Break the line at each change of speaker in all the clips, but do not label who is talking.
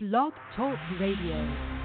Blog Talk Radio.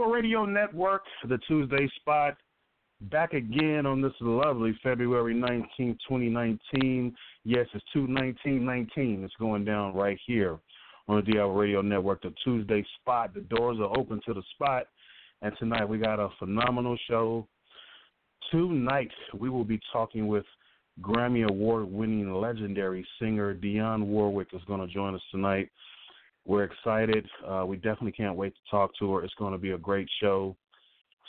Radio
Network, the Tuesday spot, back again on this lovely February 19th, 2019. Yes, it's 21919. It's going down right here on the D-Hour Radio Network, the Tuesday spot. The doors are open to the spot. And tonight we got a phenomenal show. Tonight we will be talking with Grammy Award winning legendary singer Dionne Warwick is going to join us tonight. We're excited. Uh, we definitely can't wait to talk to her. It's going to be a great show.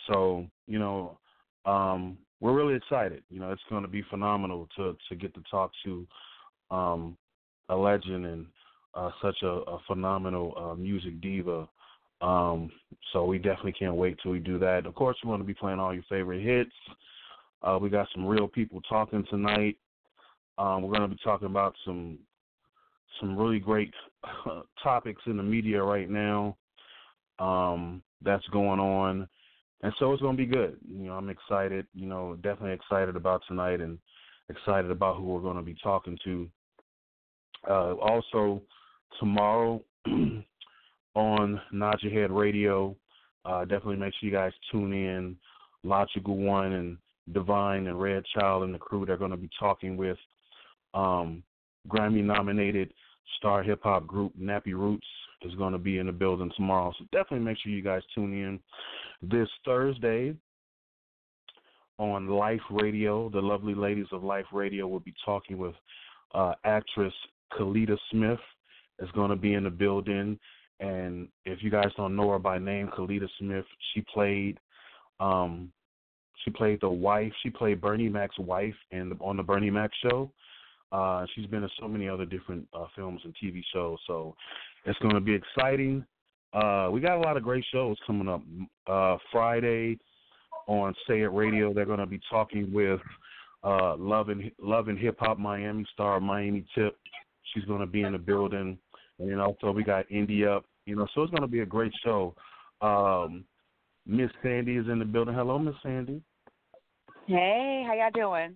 So, you know, um, we're really excited. You know, it's going to be phenomenal to to get to talk to um, a legend and uh, such a, a phenomenal uh, music diva. Um, so we definitely can't wait till we do that. Of course, we're going to be playing all your favorite hits. Uh, we got some real people talking tonight. Um, we're going to be talking about some some really great topics in the media right now um, that's going on, and so it's going to be good. You know, I'm excited. You know, definitely excited about tonight, and excited about who we're going to be talking to. Uh, also, tomorrow on Nod Your Head Radio, uh, definitely make sure you guys tune in. Logical One and Divine and Red Child and the crew they're going to be talking with um, Grammy nominated star hip hop group Nappy Roots is going to be in the building tomorrow. So definitely make sure you guys tune in this Thursday on Life Radio. The lovely ladies of Life Radio will be talking with uh, actress Kellita Smith is going to be in the building. And if you guys don't know her by name, Kellita Smith, she played um, she played the wife. She played Bernie Mac's wife in the, on the Bernie Mac show. Uh, she's been in so many other different uh, films and TV shows, so it's going to be exciting. Uh, we got a lot of great shows coming up. Uh, Friday on Say It Radio, they're going to be talking with uh, Love and Love and Hip Hop Miami star Miami Tip. She's going to be in the building, and then also we got India. You know, so it's going to be a great show. Um, Miss Sandy is in the building. Hello, Miss Sandy.
Hey, how y'all doing?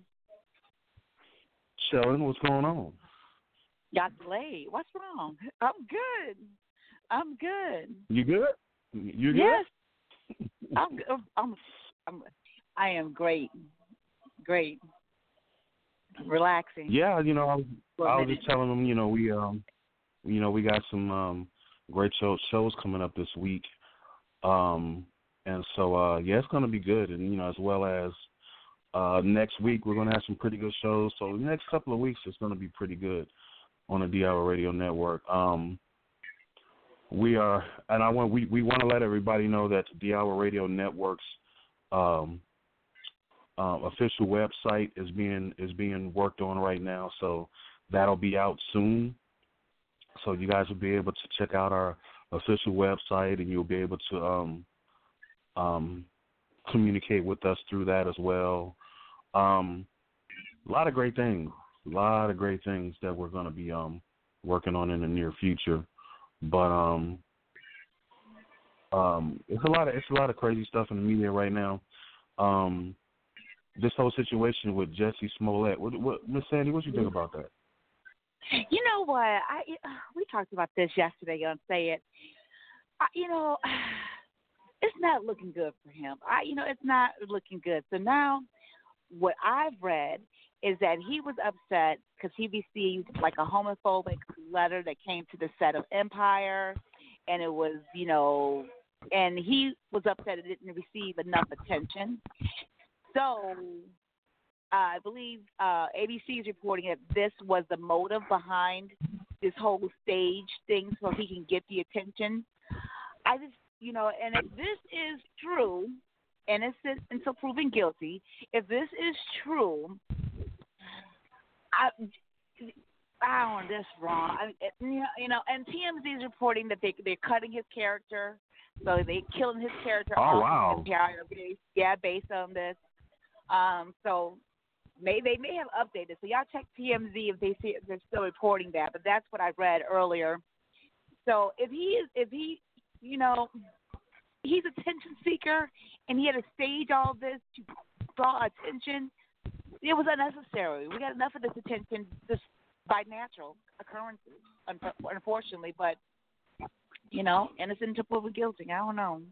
Sheldon, what's going on?
Got delayed. What's wrong? I'm good. I'm good.
You good? You good?
Yes. I'm, I'm. I'm. I'm. I am great. Great. Relaxing.
Yeah, you know, I was,
For a
I was just telling them, you know, we um, you know, we got some um great show, shows coming up this week. Um, and so uh, yeah, it's gonna be good, and you know, as well as uh, next week we're gonna have some pretty good shows. So the next couple of weeks it's gonna be pretty good on the D-Hour Radio Network. Um, we are, and I want we we want to let everybody know that the D-Hour Radio Network's um, uh, official website is being is being worked on right now. So that'll be out soon. So you guys will be able to check out our official website, and you'll be able to um, um, communicate with us through that as well. Um, a lot of great things, a lot of great things that we're going to be um, working on in the near future. But um, um, it's a lot of it's a lot of crazy stuff in the media right now. Um, this whole situation with Jussie Smollett. What, what Miss Sandy, what you think about that?
You know what? I we talked about this yesterday on Say It. I, you know, it's not looking good for him. I, you know, it's not looking good. So now, what I've read is that he was upset because he received like a homophobic letter that came to the set of Empire, and it was, you know, and he was upset it didn't receive enough attention. So I believe uh, ABC is reporting that this was the motive behind this whole stage thing, so he can get the attention. I just, you know, and if this is true, innocent until proven guilty, if this is true, I, I don't this wrong. I, you know, and TMZ is reporting that they they're cutting his character, so they're killing his character.
Oh wow!
yeah, based on this. Um, so may they may have updated. So y'all check TMZ if they see if they're still reporting that. But that's what I read earlier. So if he is, if he, you know, he's attention seeker, and he had to stage all this to draw attention. It was unnecessary. We got enough of this attention just by natural occurrences, unfortunately. But you know, innocent until proven guilty. I don't know.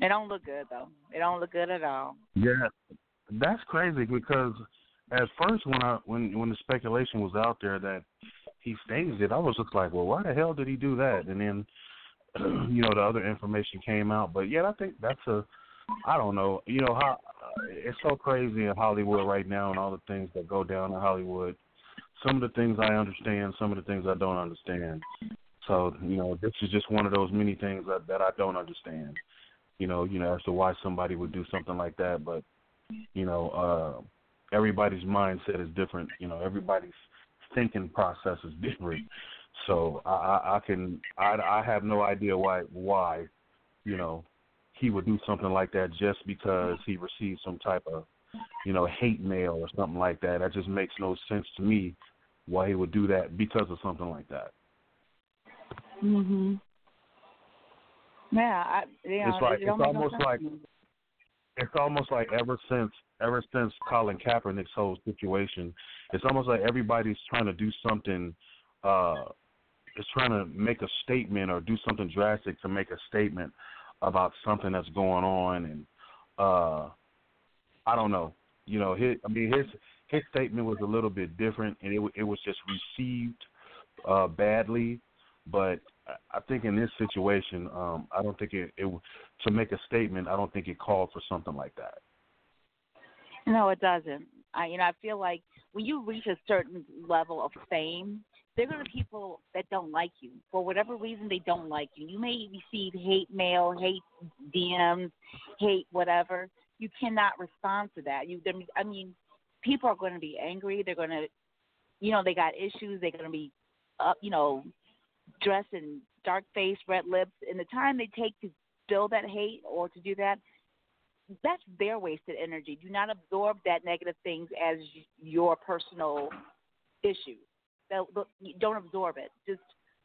It don't look good though. It don't look good at all.
Yeah, that's crazy because at first when I when when the speculation was out there that he staged it, I was just like, well, why the hell did he do that? And then you know the other information came out, but yeah, I think that's a I don't know, you know how uh, it's so crazy in Hollywood right now and all the things that go down in Hollywood. Some of the things I understand, some of the things I don't understand. So you know, this is just one of those many things that that I don't understand. You know, you know as to why somebody would do something like that, but you know, uh, everybody's mindset is different. You know, everybody's thinking process is different. So I, I, I can I, I have no idea why why you know he would do something like that just because he received some type of you know hate mail or something like that. That just makes no sense to me why he would do that because of something like that.
Mhm. Yeah, I, know,
it's like
it
it's almost like it's almost like ever since ever since Colin Kaepernick's whole situation, it's almost like everybody's trying to do something uh is trying to make a statement or do something drastic to make a statement about something that's going on and uh I don't know. You know, his I mean his his statement was a little bit different and it it was just received uh badly, but I think in this situation, um, I don't think it, it to make a statement. I don't think it called for something like that.
No, it doesn't. I, you know, I feel like when you reach a certain level of fame, there are going to people that don't like you for whatever reason. They don't like you. You may receive hate mail, hate DMs, hate whatever. You cannot respond to that. You, I mean, people are going to be angry. They're going to, you know, they got issues. They're going to be, up, you know, dressed in dark face, red lips, and the time they take to build that hate or to do that, that's their wasted energy. Do not absorb that negative things as your personal issue. Don't absorb it. Just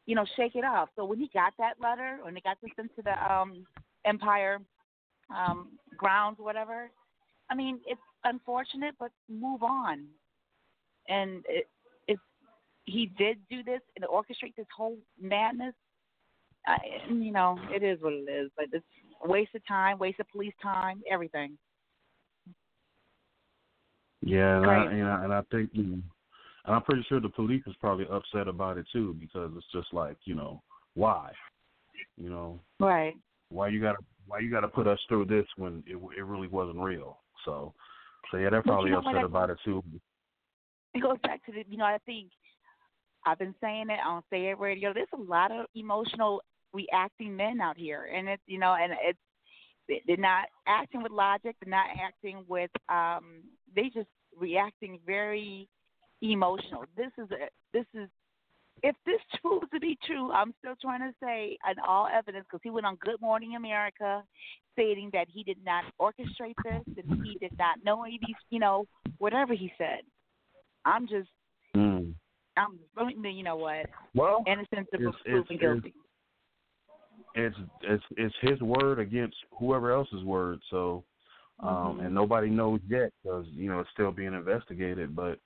you know, shake it off. So when he got that letter, when he got this into the um, Empire um, grounds, whatever, I mean, it's unfortunate, but move on. And it, he did do this and orchestrate this whole madness, I, you know, it is what it is. But it's a waste of time, waste of police time, everything.
Yeah, and I, you know, and I think, you know, and I'm pretty sure the police is probably upset about it too because it's just like, you know, why, you know,
right?
Why you gotta why you got to put us through this when it it really wasn't real. So, so yeah, they're
But you
probably
know
upset
I-
about it too.
it goes back to the you know I think I've been saying it on Say It Radio. There's a lot of emotional reacting men out here, and it's you know and it's they're not acting with logic. They're not acting with um. They just reacting very emotional. This is a this is. If this proves to be true, I'm still trying to say, and all evidence, because he went on Good Morning America, stating that he did not orchestrate this and he did not know any of these, you know, whatever he said. I'm just,
Mm.
I'm, you know what?
Well,
Innocent
It's-
proven
it's-
guilty.
it's it's it's his word against whoever else's word. So, um,
Mhm.
and nobody knows yet because you know it's still being investigated. But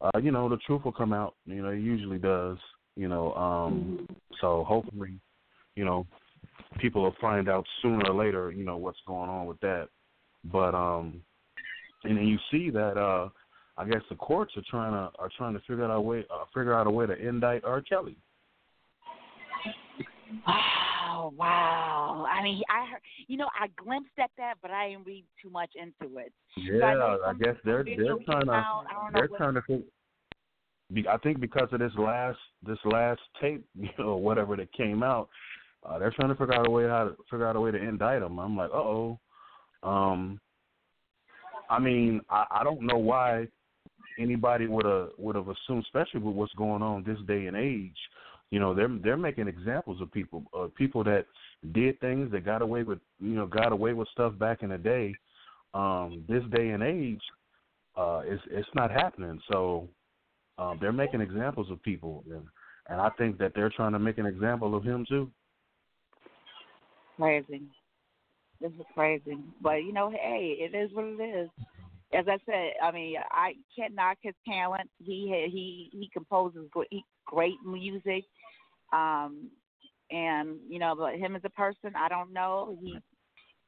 uh, you know the truth will come out. You know it usually does. You know, um, so hopefully, you know, people will find out sooner or later. You know what's going on with that. But um, and then you see that uh, I guess the courts are trying to are trying to figure out a way uh, figure out a way to indict R. Kelly.
Wow, wow. I mean, I heard, you know, I glimpsed at that, but I didn't read too much into it.
Yeah,
I
I guess they're they're trying to
out,
they're trying to think. I think because of this last this last tape, you know, whatever that came out, uh, they're trying to figure out a way how to figure out a way to indict him. I'm like, uh oh. Um, I mean, I, I don't know why anybody would have would have assumed, especially with what's going on this day and age. You know, they're they're making examples of people, uh, people that did things that got away with, you know, got away with stuff back in the day. Um, this day and age, uh, it's it's not happening. So um, they're making examples of people, and, and I think that they're trying to make an example of him too.
Crazy. This is crazy. But, you know, hey, it is what it is. As I said, I mean, I can't knock his talent. He he he composes great, great music, um, and you know, but him as a person, I don't know. He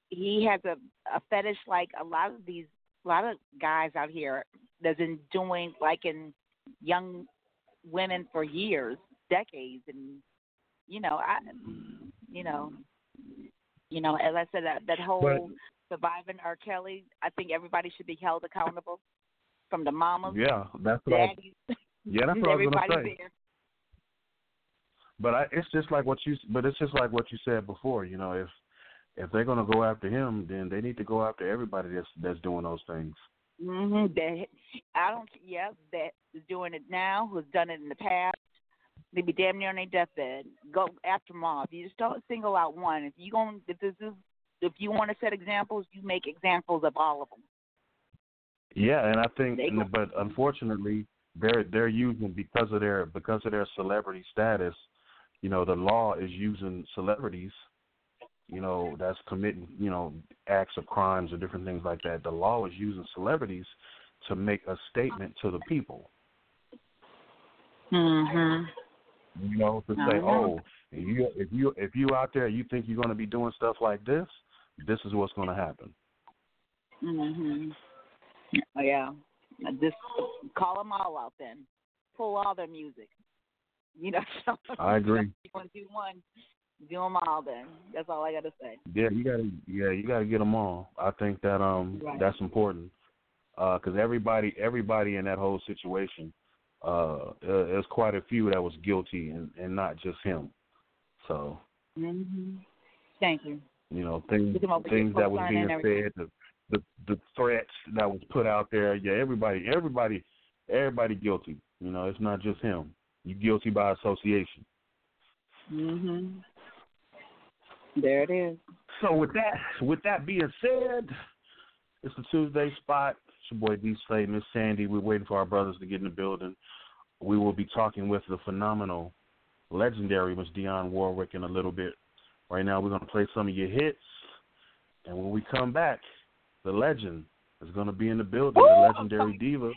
he has a a fetish like a lot of these a lot of guys out here that's been doing like in young women for years, decades, and you know, I you know, you know, as I said, that that whole surviving R. Kelly, I think everybody should be held accountable, from the mamas,
Yeah, that's what I, yeah, that's what I was gonna say.
there.
But I, it's just like what you, but it's just like what you said before. You know, if if they're gonna go after him, then they need to go after everybody that's that's doing those things.
Mm-hmm. That I don't. Yeah, that is doing it now. Who's done it in the past? They be damn near on their deathbed. Go after them all. If you just don't single out one. If you going, if this is, if you want to set examples, you make examples of all of them.
Yeah, and I think, but unfortunately, they're they're using because of their because of their celebrity status. You know, the law is using celebrities. You know, that's committing you know acts of crimes or different things like that. The law is using celebrities to make a statement to the people.
Mm-hmm.
You know, to say,
Uh-huh.
oh, if you if you if you out there, you think you're going to be doing stuff like this, this is what's going to happen.
Mhm. Oh, yeah. Just call them all out then. Pull all their music. You know. So
I agree.
You want to do one? Do them all then. That's all I got to say.
Yeah, you gotta yeah you gotta get them all. I think that um
Right.
that's important because everybody everybody in that whole situation uh uh, there's quite a few that was guilty and and not just him. So
Mhm. Thank you.
you know things
Look him over here,
things that was being said the the the threats that was put out there. Yeah, everybody everybody everybody guilty. You know it's not just him. You guilty by association.
Mhm. There it is.
So with that, with that being said, it's the Tuesday spot. It's your boy D Slay, Miss Sandy. We're waiting for our brothers to get in the building. We will be talking with the phenomenal, legendary Miss Dionne Warwick in a little bit. Right now, we're going to play some of your hits, and when we come back, the legend is going to be in the building. The legendary diva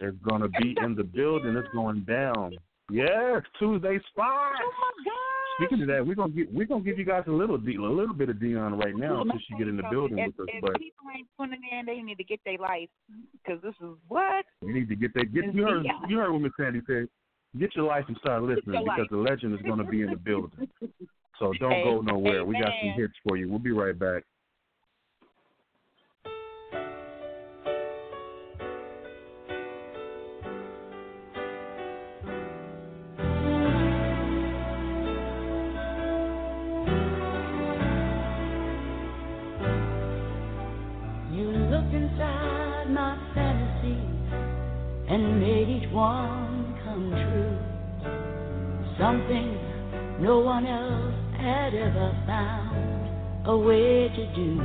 is going to be in the building. It's going down. Yes, Tuesday spot.
Oh my God.
Speaking of that, we're gonna get we're gonna give you guys a little de- a little bit of Dionne right now until she get in the building
if,
with us.
If
But
people ain't tuning in, they need to get their life because this is what.
we need to get that. Get you heard you heard what Miss Sandy said. Get your life and start listening because
life.
the legend is gonna be in the building. So don't go nowhere. We got some hits for you. We'll be right back.
Inside my fantasies and made each one come true. Something no one else had ever found a way to do.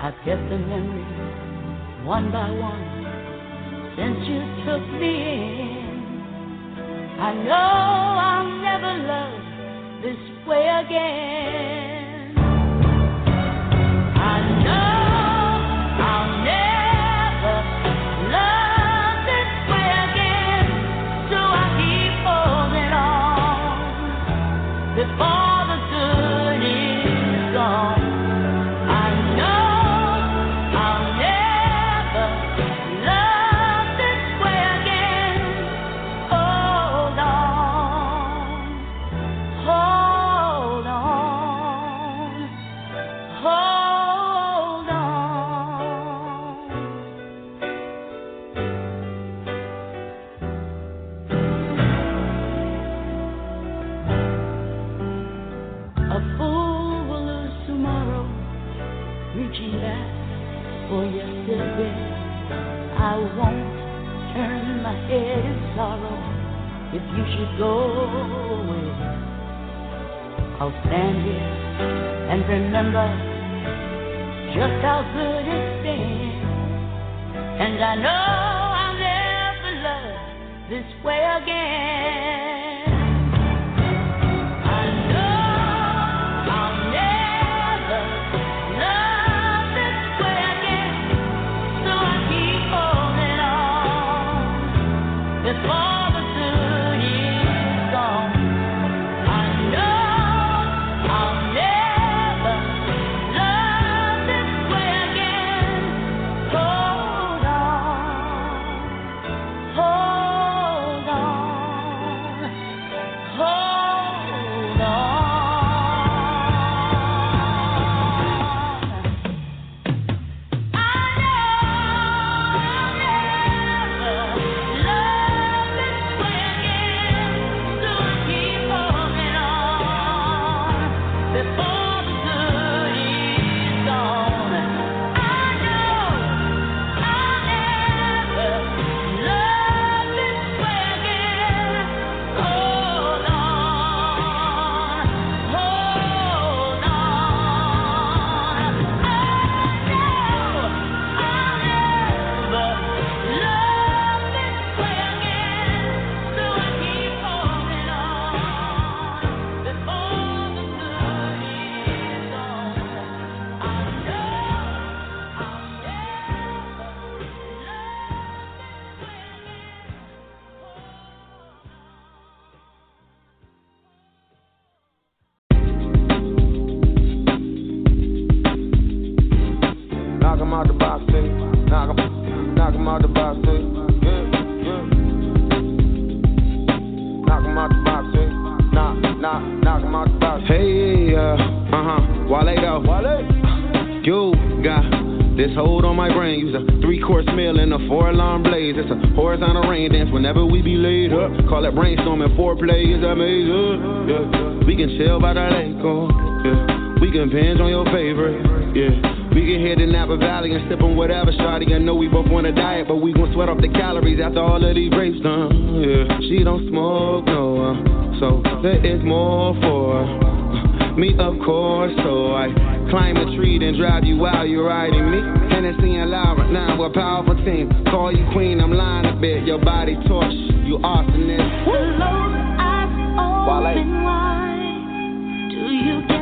I've kept the memories one by one since you took me in. I know I'll never love this way again.
Knock 'em out the box, baby. Yeah, yeah. Knock 'em out the box, baby. Knock, knock, knock 'em out the box.
Hey, uh, uh huh. Wale though.
Wale.
You got this hold on my brain. Use a three course meal and a four alarm blaze. It's a horizontal rain dance whenever we be laid up. Call it brainstorming. Foreplay is amazing. Yeah. We can chill by the lake. Oh, yeah. We can binge on your favorite. Yeah. We can hit the Napa Valley and sip on whatever shawty. I know we both want to diet, but we gon' sweat off the calories after all of these rapes done. Yeah. She don't smoke, no. Uh, so there is more for her. Me, of course, so I climb a tree and drive you out, you're riding me. Hennessy and Laura, now we're a powerful team. Call you queen, I'm lying a bit. Your body torch, you awesomeness.
Close eyes open wide. Do you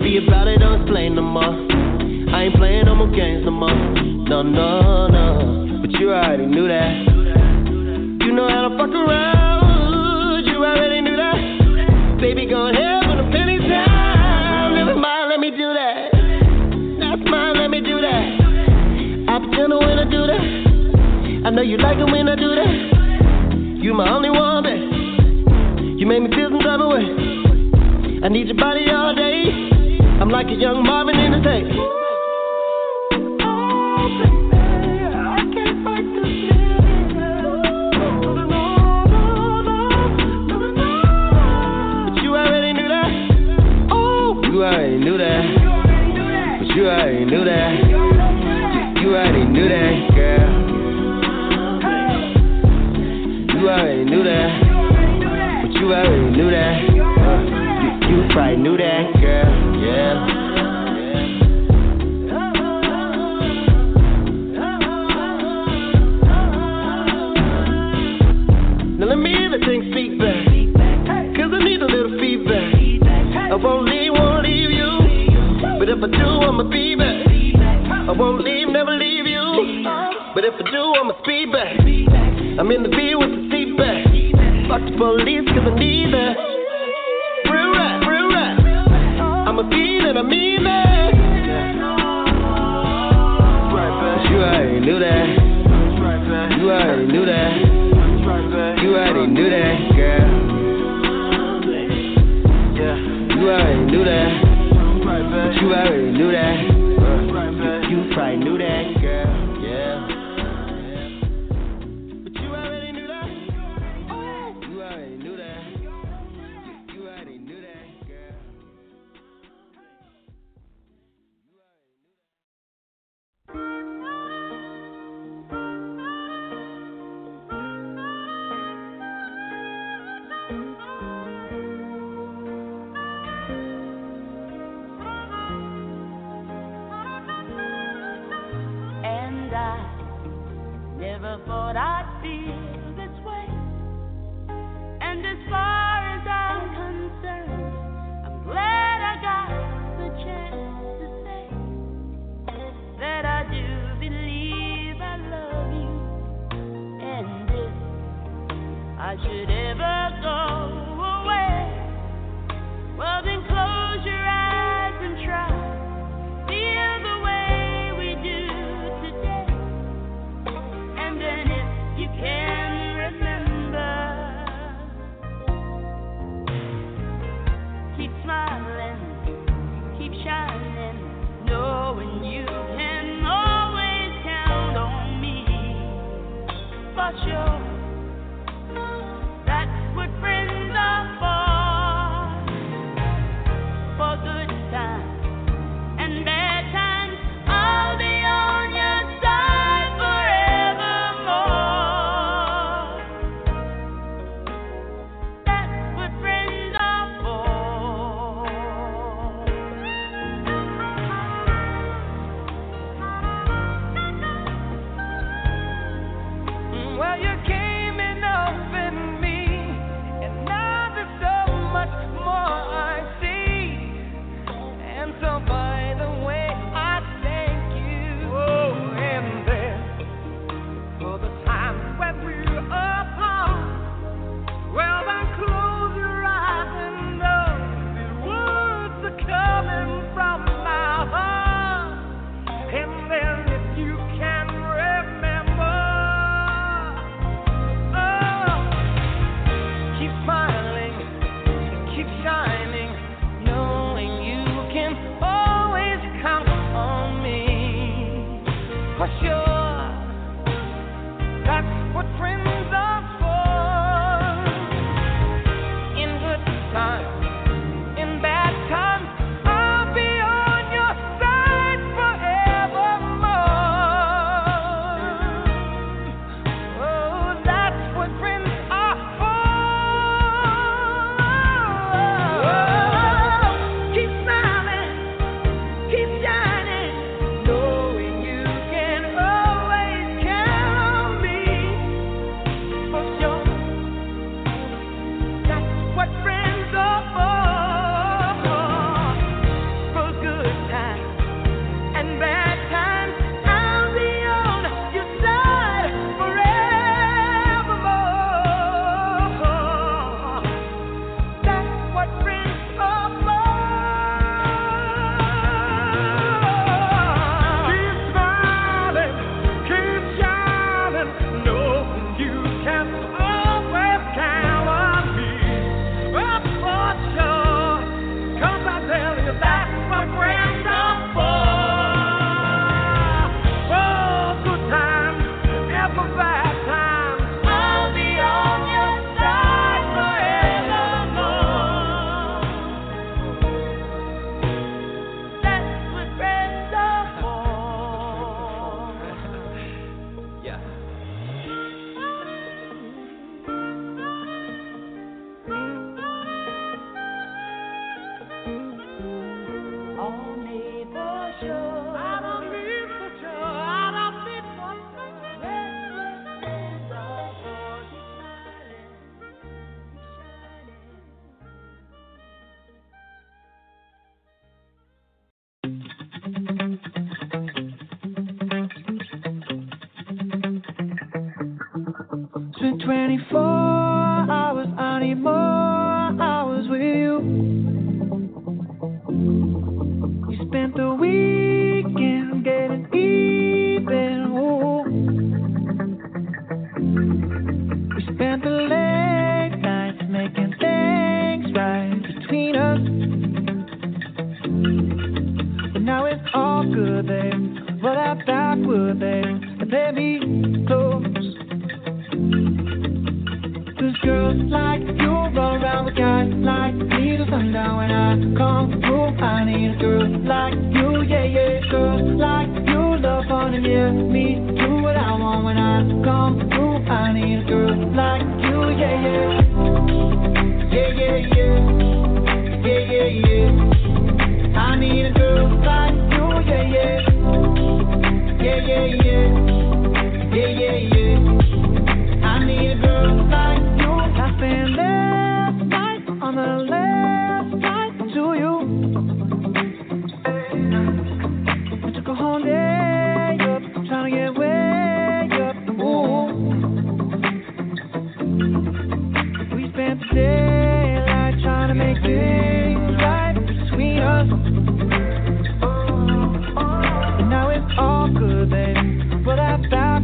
be about it, don't play no more. I ain't playing no more games no more. No, no, no. But you already knew that. You know how to fuck around. You already knew that. Baby, go ahead. on a time. Let me do that. That's mine, let me do that. I pretend when I do that. I know you like it when I do that. You my only one. You made me feel some type of way. I need your body all day. I'm like a young Marvin in the day. Oh. You already knew that. You already knew that. You already knew that. if I do, I'ma be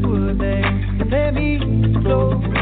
Backward, babe. Let me flow.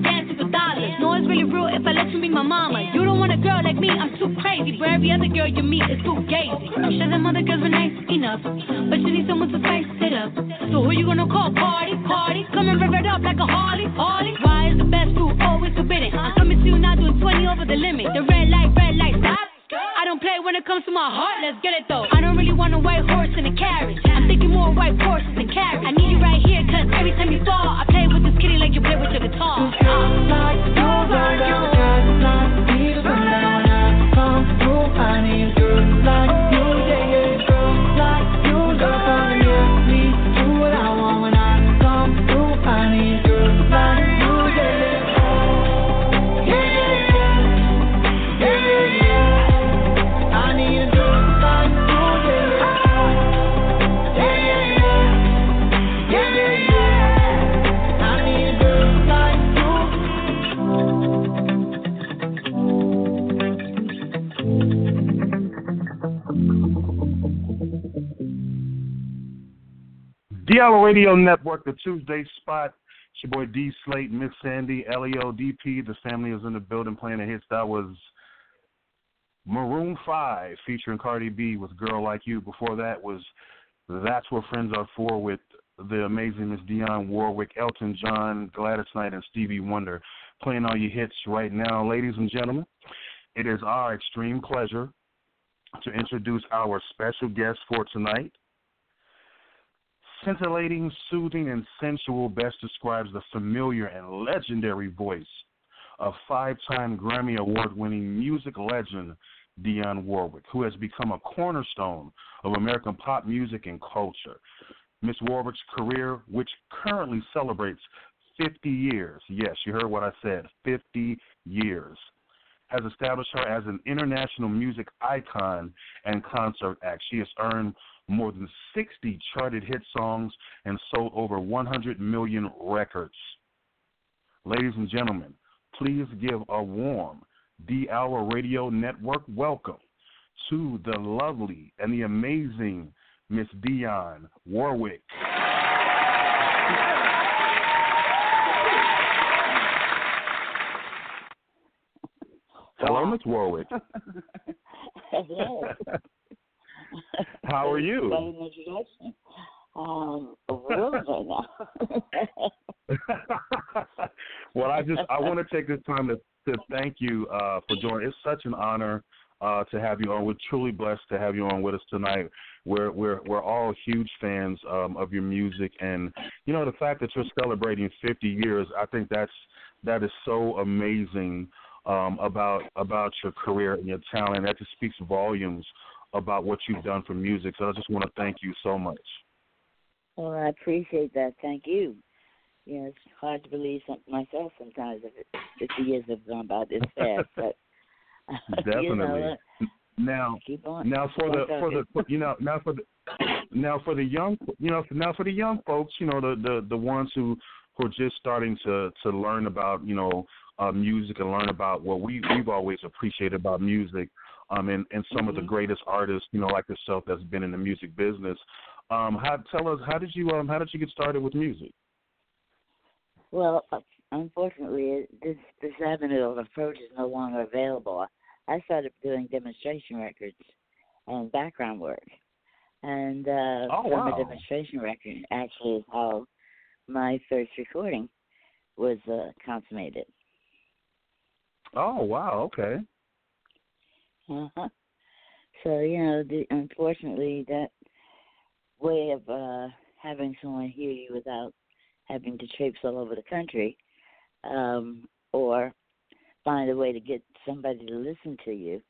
really real if I let you be my mama. You don't want a girl like me, I'm too crazy. For every other girl you meet, is too gazy. I'm sure them other girls were nice enough, but you need someone to spice it up. So who you gonna call? Party, party. Come and rev it up like a Harley, Harley. Why is the best food always forbidden? I'm coming to you now doing 20 over the limit. The red light, red light, stop. Comes to my heart, let's get it though. I don't really want a white horse in a carriage. I'm thinking more white horses than carriage. I need you right here, cause every time you fall, I play with this kitty like you play with your guitar.
I. Need a girl like you, yeah, yeah. Girl like you, love
D-Hour Radio Network, the Tuesday spot. It's your boy D Slate, Miss Sandy, Leo, DP. The family is in the building playing the hits. That was Maroon 5 featuring Cardi B with Girl Like You. Before that was That's What Friends Are For with the amazing Miss Dionne Warwick, Elton John, Gladys Knight, and Stevie Wonder. Playing all your hits right now. Ladies and gentlemen, it is our extreme pleasure to introduce our special guest for tonight. Scintillating, soothing, and sensual best describes the familiar and legendary voice of five time Grammy Award winning music legend Dionne Warwick, who has become a cornerstone of American pop music and culture. Miss Warwick's career, which currently celebrates 50 years, yes, you heard what I said, 50 years, has established her as an international music icon and concert act. She has earned more than 60 charted hit songs and sold over 100 million records. Ladies and gentlemen, please give a warm D Hour Radio Network welcome to the lovely and the amazing Miss Dionne Warwick. Hello, Miss Warwick.
Hello.
How are you?
Got an introduction. Um,
well, I just I want to take this time to to thank you uh, for joining. It's such an honor uh, to have you on. We're truly blessed to have you on with us tonight. We're we're we're all huge fans um, of your music, and you know the fact that you're celebrating 50 years. I think that's that is so amazing um, about about your career and your talent. That just speaks volumes about what you've done for music. So I just want to thank you so much.
Well, I appreciate that. Thank you. You know, it's hard to believe something myself sometimes if it, 50 years have gone by this fast, but
Definitely.
you know,
now,
keep on.
now for the for the you know now for the now for the young you know now for the young folks you know the the the ones who who are just starting to to learn about you know uh music and learn about what we we've always appreciated about music um and and some of the
Mhm.
greatest artists you know like yourself that's been in the music business um how tell us how did you um how did you get started with music
Well, uh, unfortunately, this this avenue of approach is no longer available. I started doing demonstration records and background work, and uh,
Oh,
from a demonstration record actually is how my first recording was uh, consummated.
oh wow okay
Uh-huh. So you know, the, unfortunately, that way of uh, having someone hear you without having to traipse all over the country, um, or find a way to get somebody to listen to you,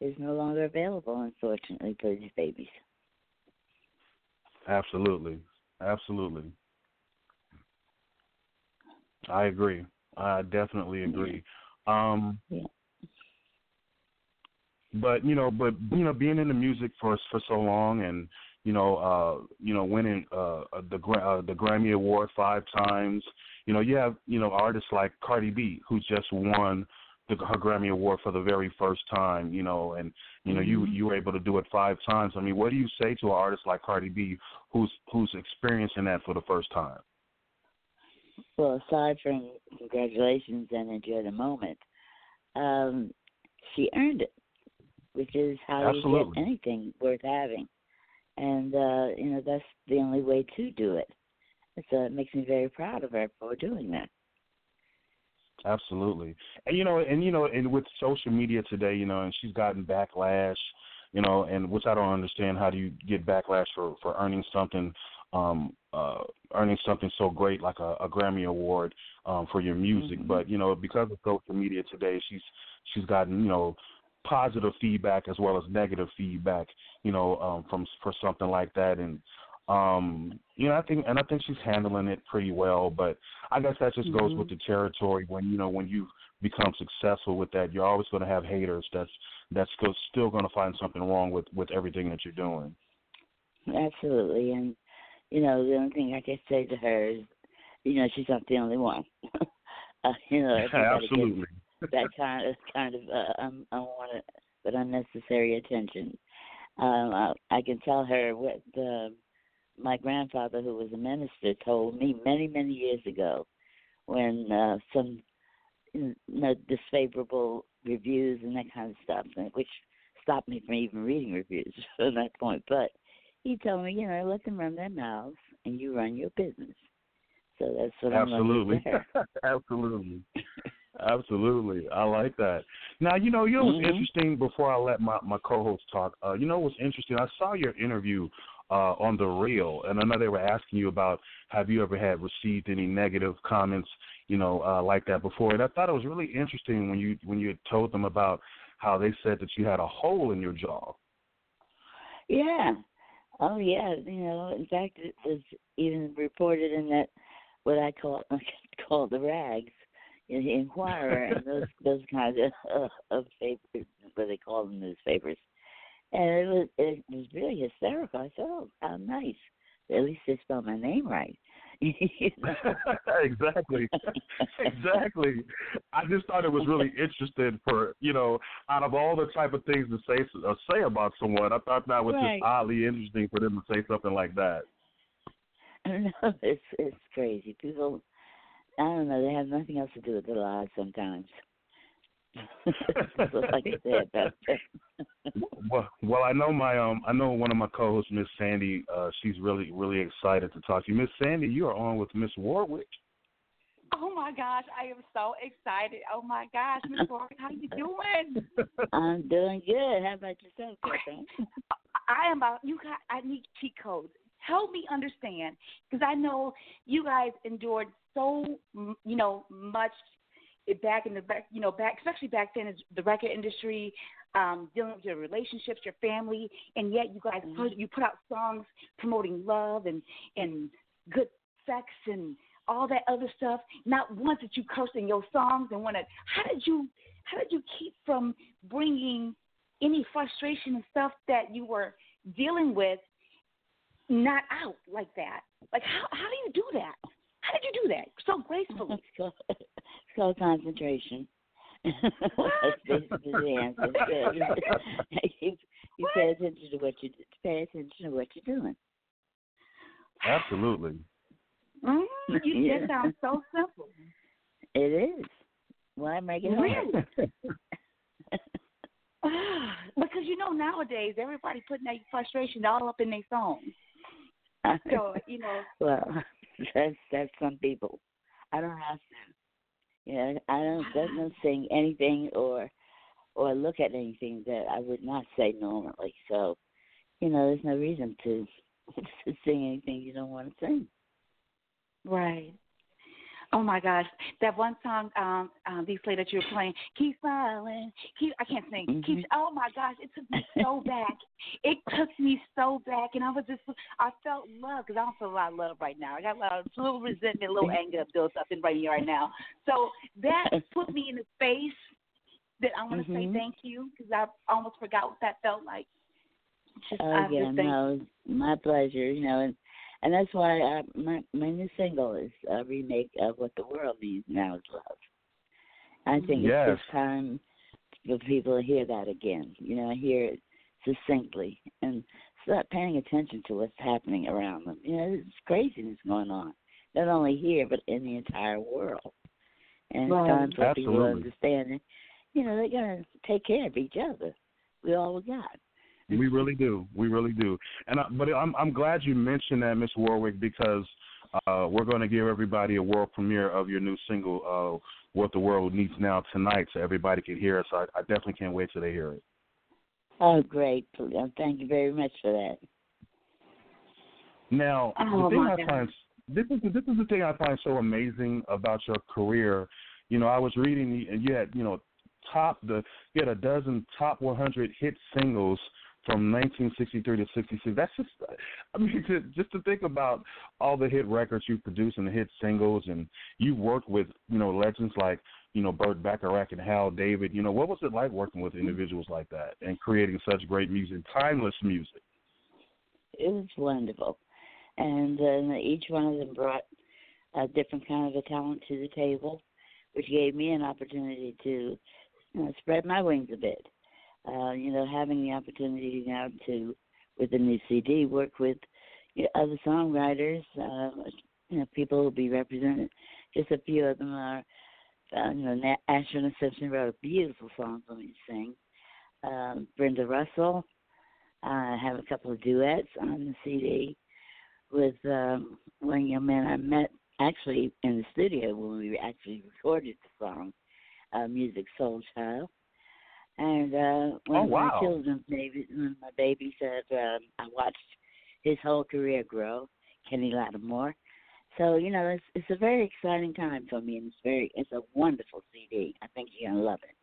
is no longer available. Unfortunately, for these babies.
Absolutely. Absolutely. I agree. I definitely agree. Um
Yeah.
But you know, but you know, being in the music for for so long and you know, uh, you know, winning uh the uh, the Grammy Award five times. You know, you have you know artists like Cardi B who just won the her Grammy Award for the very first time. You know, and you know you
Mhm.
you were able to do it five times. I mean, what do you say to an artist like Cardi B who's who's experiencing that for the first time?
Well, aside from congratulations and enjoy the moment, um, she earned it, which is how you get anything worth having. And uh, you know that's the only way to do it. So it makes me very proud of her for doing that.
Absolutely. And you know, and you know, and with social media today, you know, and she's gotten backlash, you know, and which I don't understand how do you get backlash for for earning something um uh earning something so great like a, a Grammy award um for your music,
Mhm.
but you know, because of social media today, she's she's gotten, you know, positive feedback as well as negative feedback, you know, um from for something like that and um you know, I think and I think she's handling it pretty well, but I guess that just goes
Mhm.
with the territory when you know when you become successful with that, you're always going to have haters that's that's still still going to find something wrong with with everything that you're doing.
Absolutely, and you know the only thing I can say to her is, you know, she's not the only one. uh, you know, everybody
Absolutely.
gets that kind of kind of uh, un- unwanted but unnecessary attention. Um, I, I can tell her what the, my grandfather, who was a minister, told me many many years ago, when uh, some you know, disfavorable reviews and that kind of stuff, which stopped me from even reading reviews from that point. But he told me, you know, let them run their mouths and you run your business. So that's what I'm
Absolutely.
going to say to her.
Absolutely. Absolutely. I like that. Now, you know, you know what's
Mhm.
interesting before I let my, my co host talk, uh, you know what's interesting? I saw your interview uh on the real and I know they were asking you about have you ever had received any negative comments, you know, uh like that before. And I thought it was really interesting when you when you had told them about how they said that you had a hole in your jaw.
Yeah. Oh yeah. You know, in fact, it was even reported in that what I call call the rags, in the Inquirer, and those those kinds of uh, of papers, what they call them newspapers. And it was it was really hysterical. I said, "Oh, how nice! At least they spelled my name right."
exactly, exactly. I just thought it was really interesting for you know, out of all the type of things to say uh, say about someone, I thought that was
Right.
just oddly interesting for them to say something like that.
I. It's it's crazy. People, I don't know. They have nothing else to do with their lives sometimes. Like I said,
Well, well, I know my um, I know one of my co-hosts, Miss Sandy. Uh, she's really, really excited to talk to you, Miss Sandy. You are on with Miss Warwick.
Oh my gosh, I am so excited. Oh my gosh, Miss Warwick, how you doing?
I'm doing good. How about yourself, girlfriend?
I am about you. Got, I need cheat codes. Help me understand, because I know you guys endured so you know much back in the back, you know back, especially back then, is the record industry, um, dealing with your relationships, your family, and yet you guys put, you put out songs promoting love and and good sex and all that other stuff. Not once did you curse in your songs and want to. How did you how did you keep from bringing any frustration and stuff that you were dealing with not out like that? Like how how do you do that? How did you do that so gracefully?
so called, it's called concentration. That's basically the answer. Yeah. you, you pay attention to what you pay attention to what you're doing.
Absolutely.
Mm, you
Yeah.
that sounds so simple.
It is. Why make it hard?
Because you know nowadays everybody putting that frustration all up in their songs. So you know,
well, that's that's some people. I don't have to. You know, I don't doesn't sing anything or or look at anything that I would not say normally. So, you know, there's no reason to to sing anything you don't want to sing.
right. Oh my gosh, that one song, um, um, these play that you were playing, keep smiling, keep. I can't sing.
Mhm.
Keep. Oh my gosh, it took me so back. It took me so back, and I was just, I felt love because I don't feel a lot of love right now. I got a lot of a little resentment, a little anger built up in right here right now. So that put me in a space that I want to say
Mhm.
thank you because I almost forgot what that felt like. Just,
Oh
I
yeah,
just
no, my pleasure. You know, and and that's why I, my my new single is a remake of what the world needs now is love. I think
Yes.
it's just time for people to hear that again. You know, hear it succinctly and start paying attention to what's happening around them. You know, there's craziness going on, not only here but in the entire world. And
Right.
it's time for people to understand that, you know, they gotta take care of each other. We all got.
We really do. We really do. And I, but I'm I'm glad you mentioned that, Miss Warwick, because uh, we're going to give everybody a world premiere of your new single, uh, "What the World Needs Now" tonight, so everybody can hear it. So I, I definitely can't wait till they hear it.
Oh, great. Thank you very much for that.
Now,
Oh,
the thing I
God.
find this is this is the thing I find so amazing about your career. You know, I was reading and you had you know top the you had a dozen top 100 hit singles from 1963 to 66. That's just I mean to, just to think about all the hit records you produced and the hit singles, and you worked with you know legends like you know Burt Bacharach and Hal David. You know, what was it like working with individuals like that and creating such great music, timeless music?
It was wonderful. And uh, each one of them brought a different kind of a talent to the table, which gave me an opportunity to you know, spread my wings a bit. Uh, you know, having the opportunity now to, with the new CD, work with you know, other songwriters, uh, you know, people who will be represented. Just a few of them are, uh, you know, Ashford and Simpson wrote a beautiful song for me to sing. Um, Brenda Russell, I have a couple of duets on the CD with um, one young man I met actually in the studio when we actually recorded the song, uh, Music Soul Child. And uh, one
Oh,
of
wow.
my children's babies, one of my babies said um, I watched his whole career grow, Kenny Lattimore. So you know, it's it's a very exciting time for me, and it's very it's a wonderful CD. I think you're gonna love it.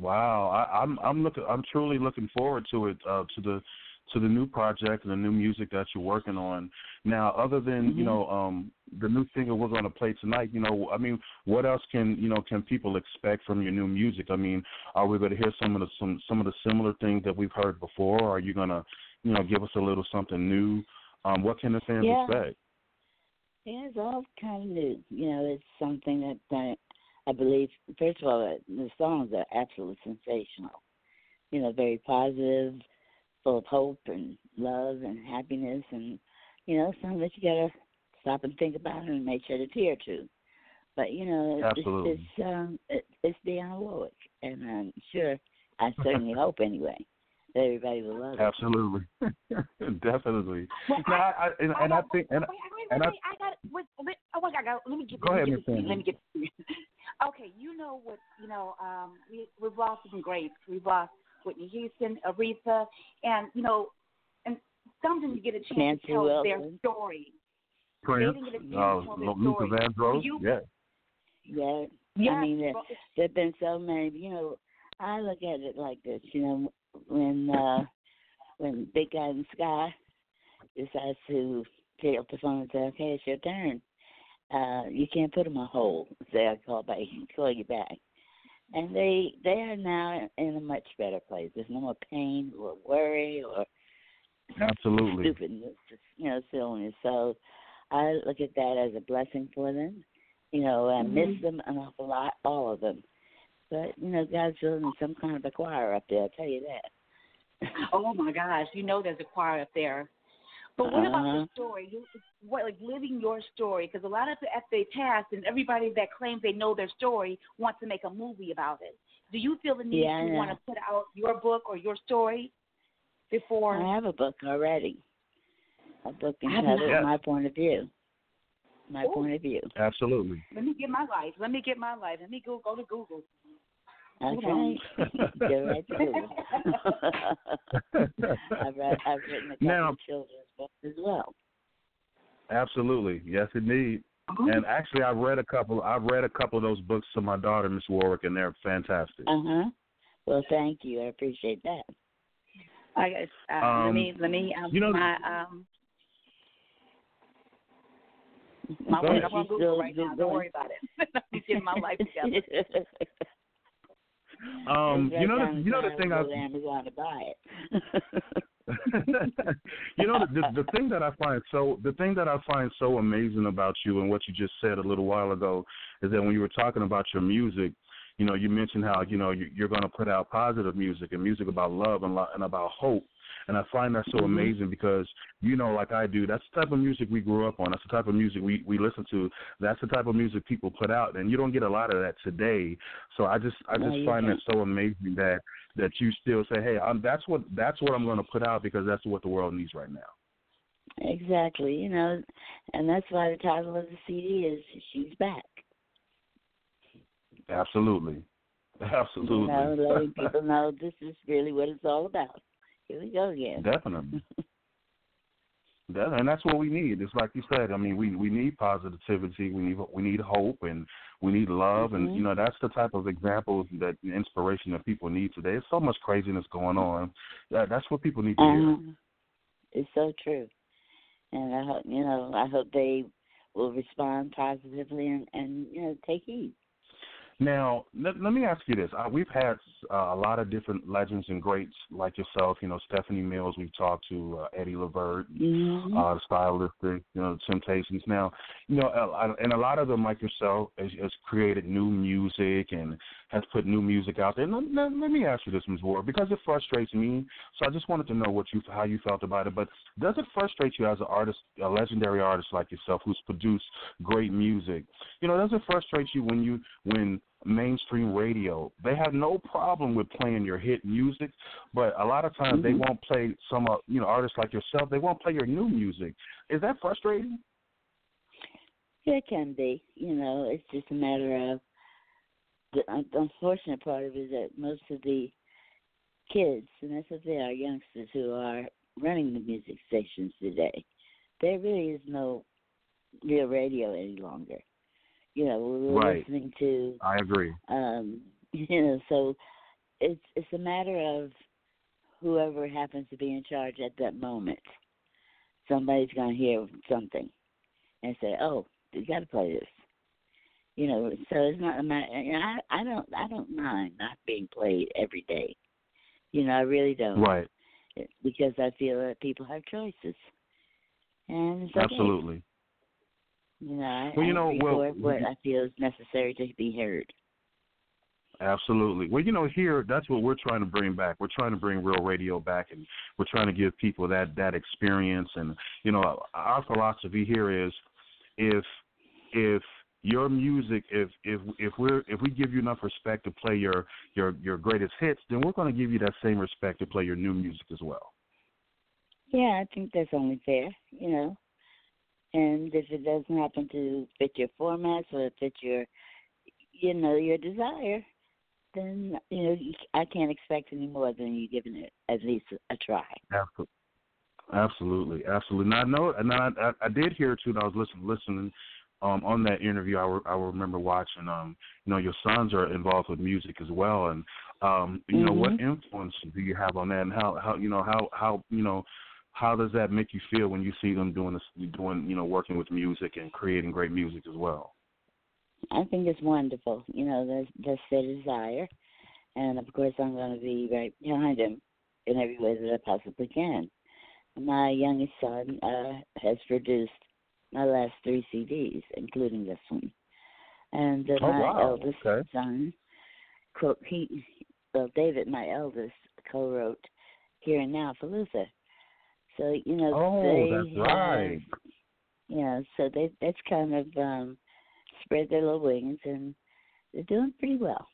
Wow, I, I'm I'm looking I'm truly looking forward to it uh, to the to the new project and the new music that you're working on. Now, other than you
Mhm.
know um, the new single we're going to play tonight, you know, I mean, what else can you know can people expect from your new music? I mean, are we going to hear some of the some some of the similar things that we've heard before? Or are you going to you know give us a little something new Um, what can the fans
Yeah.
expect?
Yeah, it's all kind of new. You know, it's something that I, I believe. First of all, the songs are absolutely sensational. You know, very positive, full of hope and love and happiness, and you know, something that you gotta stop and think about and make sure to tear to. But you know, it's
Absolutely.
it's, it's um it, it's Dionne Warwick, and I'm sure I certainly hope anyway that everybody will love it.
Absolutely, definitely.
Well,
No, I, I, and, and I think, and,
wait, wait,
and
wait,
I-
I got wait, wait, oh my God, I let me get
Go
let me
ahead,
get Let me get Okay, you know what you know, um we we've lost some greats. We've lost Whitney Houston, Aretha, and you know and sometimes you get a chance
Nancy
to tell their story.
Prince,
They didn't get to
uh,
tell their
Luther. Vandross,
You-
yeah,
Yeah,
Yes,
I mean, there,
well,
there've been so many. You know, I look at it like this. You know, when uh when Big Guy in the Sky decides to pick up the phone and say, "Okay, it's your turn," uh, you can't put them on hold. Say, "I call back, call you back," and they they are now in a much better place. There's no more pain or worry or
absolutely.
stupidness, you know, silliness. So I look at that as a blessing for them. You know, I miss
Mhm.
them an awful lot, all of them. But you know, God's building some kind of a choir up there. I'll tell you that.
Oh my gosh, you know there's a choir up there. But what about
Uh-huh.
the story? What like living your story? Because a lot of the FA cast and everybody that claims they know their story wants to make a movie about it. Do you feel the need
Yeah,
to want to put out your book or your story before?
I have a book already. A book
I
entitled
not.
My Point of View. My
Ooh.
point of view.
Absolutely.
Let me get my life. Let me get my life. Let me go go to Google.
That's
Hold
right. To Google. I've, read, I've written a couple
Now-
of children's books as well.
Absolutely, yes, indeed.
Uh-huh.
And actually, I've read a couple. I've read a couple of those books to my daughter, Miss Warwick, and they're fantastic.
Uh huh. Well, thank you. I appreciate that.
I guess uh, let
Um,
me let me um,
you know-
my um my
Go
work
ahead.
up on Google
still
right now.
Googling.
Don't worry about it. I'm getting my life together.
Um, you know, the, you know
the
the thing
aisle,
I,
go to Amazon to buy it.
you know the, the the thing that I find so the thing that I find so amazing about you and what you just said a little while ago is that when you were talking about your music, you know, you mentioned how you know you, you're going to put out positive music and music about love and lo- and about hope. And I find that so
Mhm.
amazing because you know, like I do, that's the type of music we grew up on. That's the type of music we we listen to. That's the type of music people put out, and you don't get a lot of that today. So I just I just
you
find that so amazing that that you still say, hey, I'm, that's what that's what I'm going to put out because that's what the world needs right now.
Exactly, you know, and that's why the title of the CD is "She's Back."
Absolutely, absolutely,
You know, letting people know this is really what it's all about. Here we go again.
definitely. That, and that's what we need. It's like you said. I mean, we we need positivity. We need we need hope, and we need love, and
Mhm.
you know that's the type of examples that inspiration that people need today. There's so much craziness going on. That, that's what people need to hear.
Uh-huh. It's so true, and I hope you know. I hope they will respond positively and and you know take heed.
Now, let, let me ask you this. Uh, we've had uh, a lot of different legends and greats like yourself. You know, Stephanie Mills. We've talked to uh, Eddie Levert,
Mm-hmm.
uh, the stylistic, you know, the Temptations. Now, you know, uh, and a lot of them, like yourself, has, has created new music and has put new music out there. And let, let, let me ask you this, Ms. Ward, because it frustrates me. So I just wanted to know what you, how you felt about it. But does it frustrate you as an artist, a legendary artist like yourself, who's produced great music? You know, does it frustrate you when you, when mainstream radio, they have no problem with playing your hit music, but a lot of times they
Mhm.
won't play some, uh, you know, artists like yourself. They won't play your new music. Is that frustrating?
It can be. You know, it's just a matter of the unfortunate part of it is that most of the kids, and that's what they are, youngsters who are running the music stations today, there really is no real radio any longer. You know, we're
Right.
listening to
I agree.
um you know so it's it's a matter of whoever happens to be in charge at that moment somebody's going to hear something and say oh you got to play this you know so it's not a matter i i don't i don't mind not being played every day you know i really don't
Right.
because i feel that people have choices and it's okay.
Absolutely.
You know, I,
Well, you
I
know, well,
what I feel is necessary to be heard.
Absolutely. Well, you know, here that's what we're trying to bring back. We're trying to bring real radio back, and we're trying to give people that that experience. And you know, our philosophy here is, if if your music, if if if we're if we give you enough respect to play your your your greatest hits, then we're going to give you that same respect to play your new music as well.
Yeah, I think that's only fair, you know. And if it doesn't happen to fit your formats or fit your, you know, your desire, then you know you, I can't expect any more than you giving it at least a try.
Absolutely. Absolutely, absolutely. Now I know, and I, I, I did hear too. And I was listening, listening um, on that interview. I, re, I remember watching. Um, you know, your sons are involved with music as well, and um, you know, what
Mm-hmm.
influence do you have on that, and how, how, you know, how, how, you know, how does that make you feel when you see them doing this, doing, you know, working with music and creating great music as well?
I think it's wonderful. You know, that's that's their desire, and of course I'm going to be right behind them in every way that I possibly can. My youngest son uh, has produced my last three CDs, including this one, and uh,
Oh,
my
wow.
eldest
Okay.
son, quote, he, well, David, my eldest, co-wrote "Here and Now" for Luther. So you know,
Oh,
they
that's right.
yeah, so they that's kind of um spread their little wings and they're doing pretty well.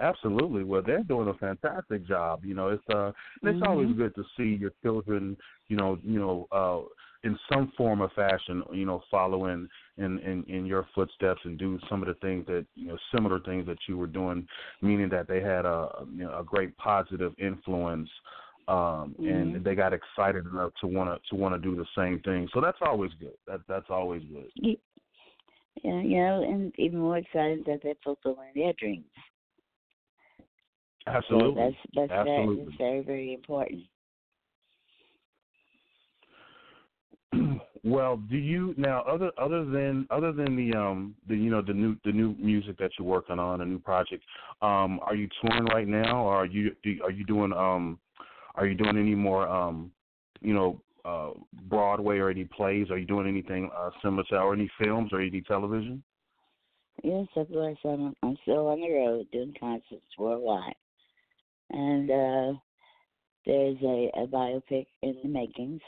Absolutely. Well, they're doing a fantastic job. You know, it's uh, it's always
Mhm.
good to see your children, you know, you know, uh, in some form or fashion, you know, following in, in in your footsteps and do some of the things that you know, similar things that you were doing, meaning that they had a you know, a great positive influence. Um, and
Mhm.
they got excited enough to want to to want to do the same thing. So that's always good. That that's always good.
Ye- Yeah, you know, and even more excited that they're fulfilling their dreams. So
Absolutely.
that's that's
Absolutely.
that's very very important.
Well, do you now other other than other than the um the you know the new the new music that you're working on a new project um are you touring right now or are you do, are you doing um are you doing any more um you know uh Broadway or any plays are you doing anything uh similar to or any films or any television
Yes, of course. I'm I'm still on the road doing concerts worldwide, and uh there's a, a biopic in the makings.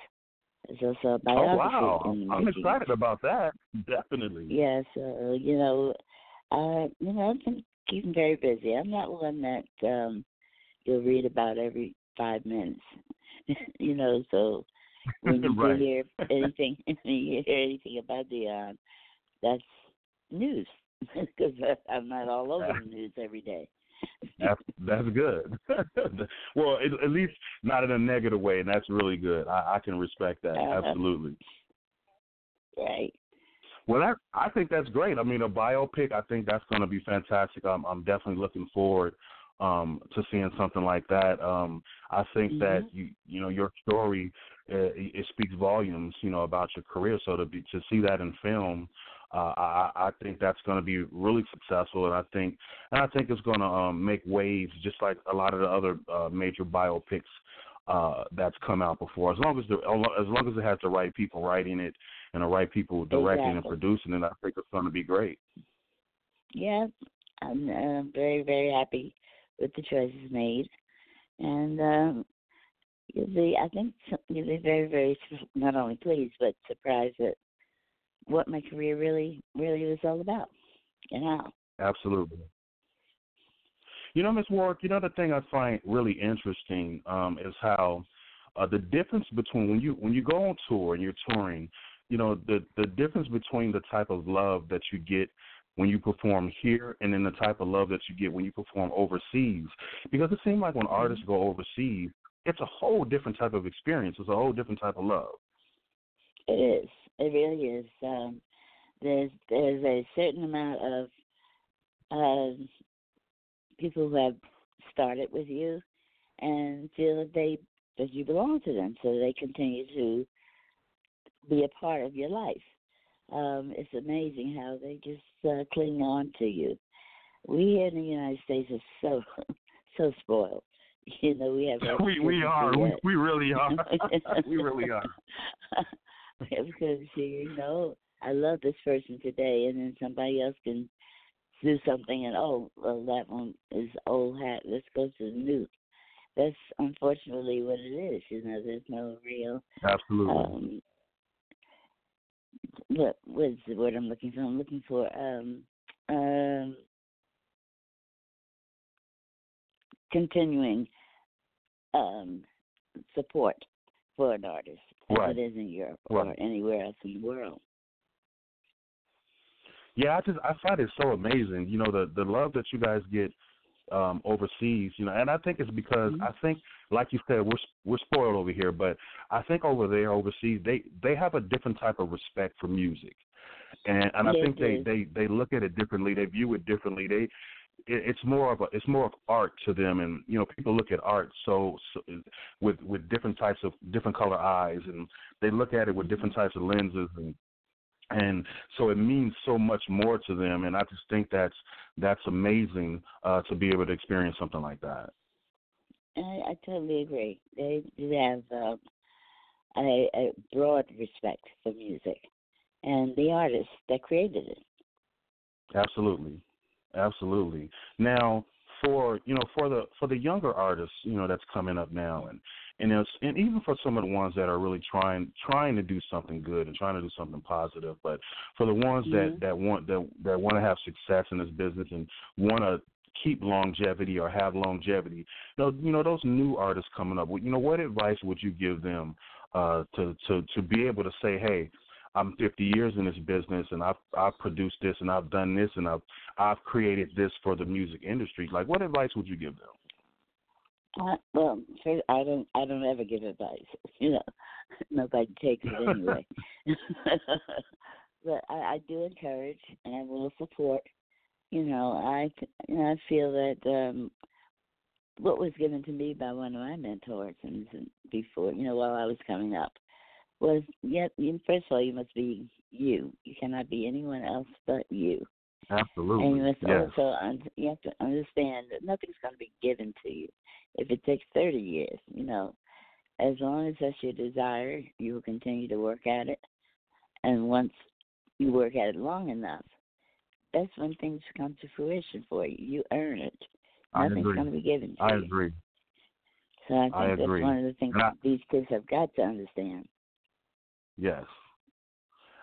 Also a
oh wow I'm
making.
excited about that definitely
Yes, uh, you know, uh, you know, I've been keeping very busy. I'm not one that um you'll read about every five minutes. you know, so when you
Right.
hear anything, you hear anything about Dionne, that's news because I'm not all over the news every day.
That's that's good. well, at, at least not in a negative way, and that's really good. I, I can respect that
Uh-huh.
absolutely.
Right.
Well, that I think that's great. I mean, a biopic. I think that's going to be fantastic. I'm I'm definitely looking forward um to seeing something like that. Um I think that
Mhm.
you you know your story uh, it it speaks volumes, you know, about your career. So to be to see that in film, uh, I I think that's going to be really successful, and I think and I think it's going to um, make waves, just like a lot of the other uh, major biopics uh, that's come out before. As long as the as long as it has the right people writing it and the right people directing and producing it, I think it's going to be great.
Yeah, I'm uh, very, very happy with the choices made, and um, you'll be. I think you'll be very, very not only pleased but surprised at what my career really, really was all about, and how.
Absolutely. You know, Miss Warwick, you know the thing I find really interesting um, is how uh, the difference between when you when you go on tour and you're touring, you know, the the difference between the type of love that you get when you perform here and then the type of love that you get when you perform overseas. Because it seems like when artists go overseas, it's a whole different type of experience. It's a whole different type of love.
It is. It really is. Um, there's there's a certain amount of um, people who have started with you and feel that they that you belong to them, so they continue to be a part of your life. Um, it's amazing how they just uh, cling on to you. We here in the United States are so so spoiled. You know, we have
we we are. We, we really are. we really are.
because you know, I love this person today, and then somebody else can do something, and oh, well, that one is old hat. Let's go to the new. That's unfortunately what it is. You know, there's no real.
Absolutely.
Um, what what's the word I'm looking for? I'm looking for um um continuing um support for an artist as
Right.
it is in Europe
Right.
or anywhere else in the world.
Yeah, I just I find it so amazing. You know the the love that you guys get um overseas. You know, and I think it's because
Mm-hmm.
I think, like you said, we're we're spoiled over here, but I think over there overseas they they have a different type of respect for music, and and I think they they they look at it differently. They view it differently. They it, it's more of a it's more of art to them, and you know people look at art so, so with with different types of different color eyes, and they look at it with different types of lenses and and so it means so much more to them and i just think that's that's amazing uh to be able to experience something like that
I, I totally agree. They do have um, a, a broad respect for music and the artists that created it.
absolutely absolutely now for you know for the for the younger artists you know that's coming up now and and it's, and even for some of the ones that are really trying trying to do something good and trying to do something positive but for the ones
Mhm.
that that want that that want to have success in this business and want to keep longevity or have longevity you know you know those new artists coming up you know what advice would you give them uh to to to be able to say hey I'm 50 years in this business, and I've I've produced this, and I've done this, and I've I've created this for the music industry. Like, what advice would you give them?
Uh, well, first, I don't. I don't ever give advice. You know, nobody takes it anyway. but I, I do encourage and I will support. You know, I you know, I feel that um what was given to me by one of my mentors and before, you know, while I was coming up, was yet first of all you must be you. You cannot be anyone else but you.
Absolutely.
And you must
yes.
also un- you have to understand that nothing's going to be given to you. If it takes thirty years, you know, as long as that's your desire, you will continue to work at it. And once you work at it long enough, that's when things come to fruition for you. You earn it. Nothing's going to be given to
I
you.
agree.
So I think
I
that's
agree.
one of the things
I-
that these kids have got to understand.
Yes.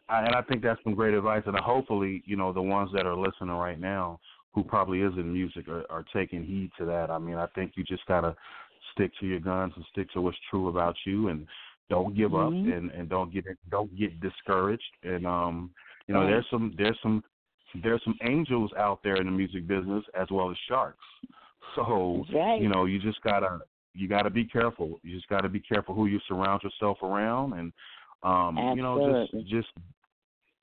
I, and I think that's some great advice. And hopefully, you know, the ones that are listening right now, who probably is in music, are, are taking heed to that. I mean, I think you just gotta stick to your guns and stick to what's true about you, and don't give
Mhm.
up, and and don't get don't get discouraged. And um, you know, there's some there's some there's some angels out there in the music business as well as sharks. So
right.
you know, you just gotta you gotta be careful. You just gotta be careful who you surround yourself around, and um, you know, just just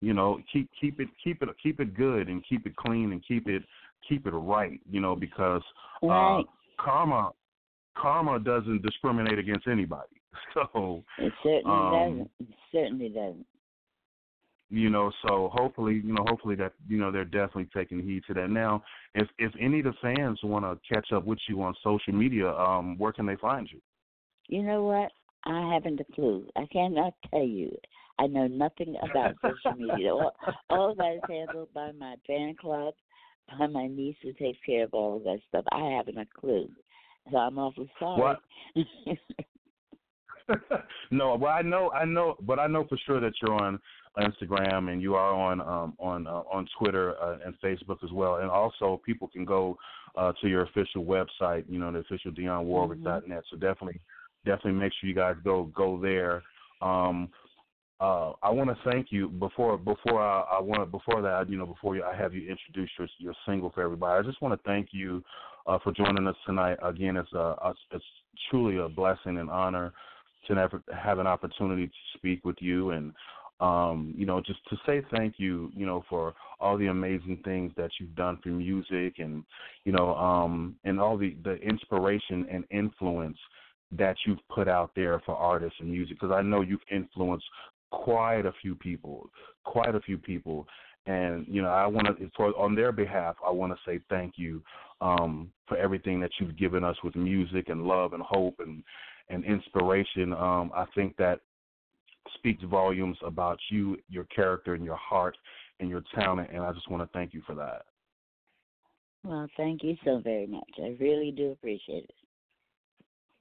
you know, keep keep it keep it keep it good and keep it clean and keep it keep it right. You know, because uh, karma karma doesn't discriminate against anybody. So
It certainly
um,
doesn't. It certainly doesn't.
you know, so hopefully, you know, hopefully that you know they're definitely taking heed to that. Now, if if any of the fans want to catch up with you on social media, um, where can they find you?
You know what? I haven't a clue. I cannot tell you. I know nothing about social media. All, all of that is handled by my fan club, by my niece who takes care of all of that stuff. I haven't a clue. So I'm awfully sorry.
What? no, well, I know, I know, but I know for sure that you're on Instagram and you are on um, on uh, on Twitter uh, and Facebook as well, and also people can go uh, to your official website, you know, the official DionneWarwick.net. So definitely, definitely make sure you guys go go there. Um, uh, I want to thank you before before I, I want before that you know before I have you introduce your your single for everybody. I just want to thank you uh, for joining us tonight. Again, it's a it's truly a blessing and honor to never have an opportunity to speak with you and um, you know just to say thank you you know for all the amazing things that you've done for music and you know um, and all the the inspiration and influence that you've put out there for artists and music because I know you've influenced quite a few people, quite a few people, and you know I want to for on their behalf I want to say thank you um, for everything that you've given us with music and love and hope and and inspiration. Um, I think that speaks volumes about you, your character, and your heart and your talent, and I just want to thank you for that.
Well, thank you so very much. I really do appreciate it.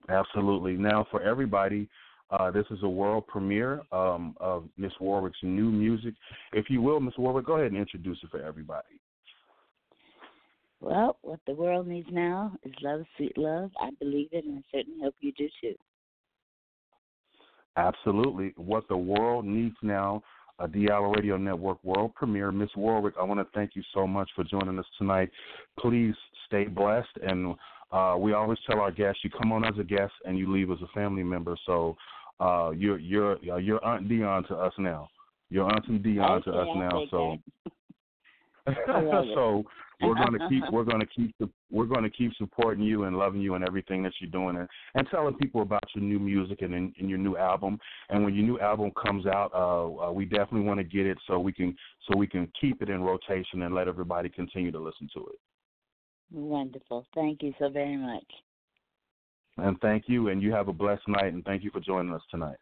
Absolutely. Now, for everybody, uh, this is a world premiere um, of Miss Warwick's new music. If you will, Miss Warwick, go ahead and introduce it for everybody.
Well, what the world needs now is love, sweet love. I believe it, and I certainly hope you do too.
Absolutely. What the world needs now, a D-Hour Radio Network world premiere. Miss Warwick, I want to thank you so much for joining us tonight. Please stay blessed, and uh, we always tell our guests, you come on as a guest and you leave as a family member. So uh, you're you're uh, you're Aunt Dionne to us now. You're Auntie Dionne
okay,
to us
I'll
now. So so we're gonna keep we're gonna keep we're gonna keep supporting you and loving you and everything that you're doing and, and telling people about your new music and, and, and your new album. And when your new album comes out, uh, uh, we definitely want to get it so we can so we can keep it in rotation and let everybody continue to listen to it.
Wonderful. Thank you so very much.
And thank you, and you have a blessed night. And thank you for joining us tonight.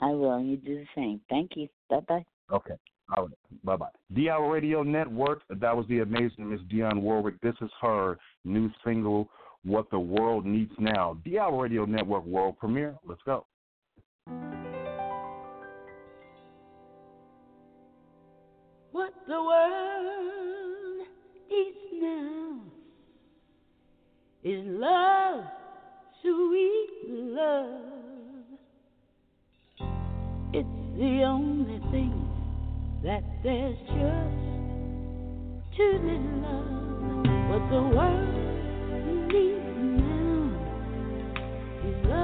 I will, and you do the same. Thank you. Bye bye.
Okay. All right. Bye bye. D-Hour Radio Network. That was the amazing Miss Dionne Warwick. This is her new single, What the World Needs Now. D-Hour Radio Network world premiere. Let's go.
What the world needs now is love, sweet love. It's the only thing that there's just too little love. What the world needs now is love,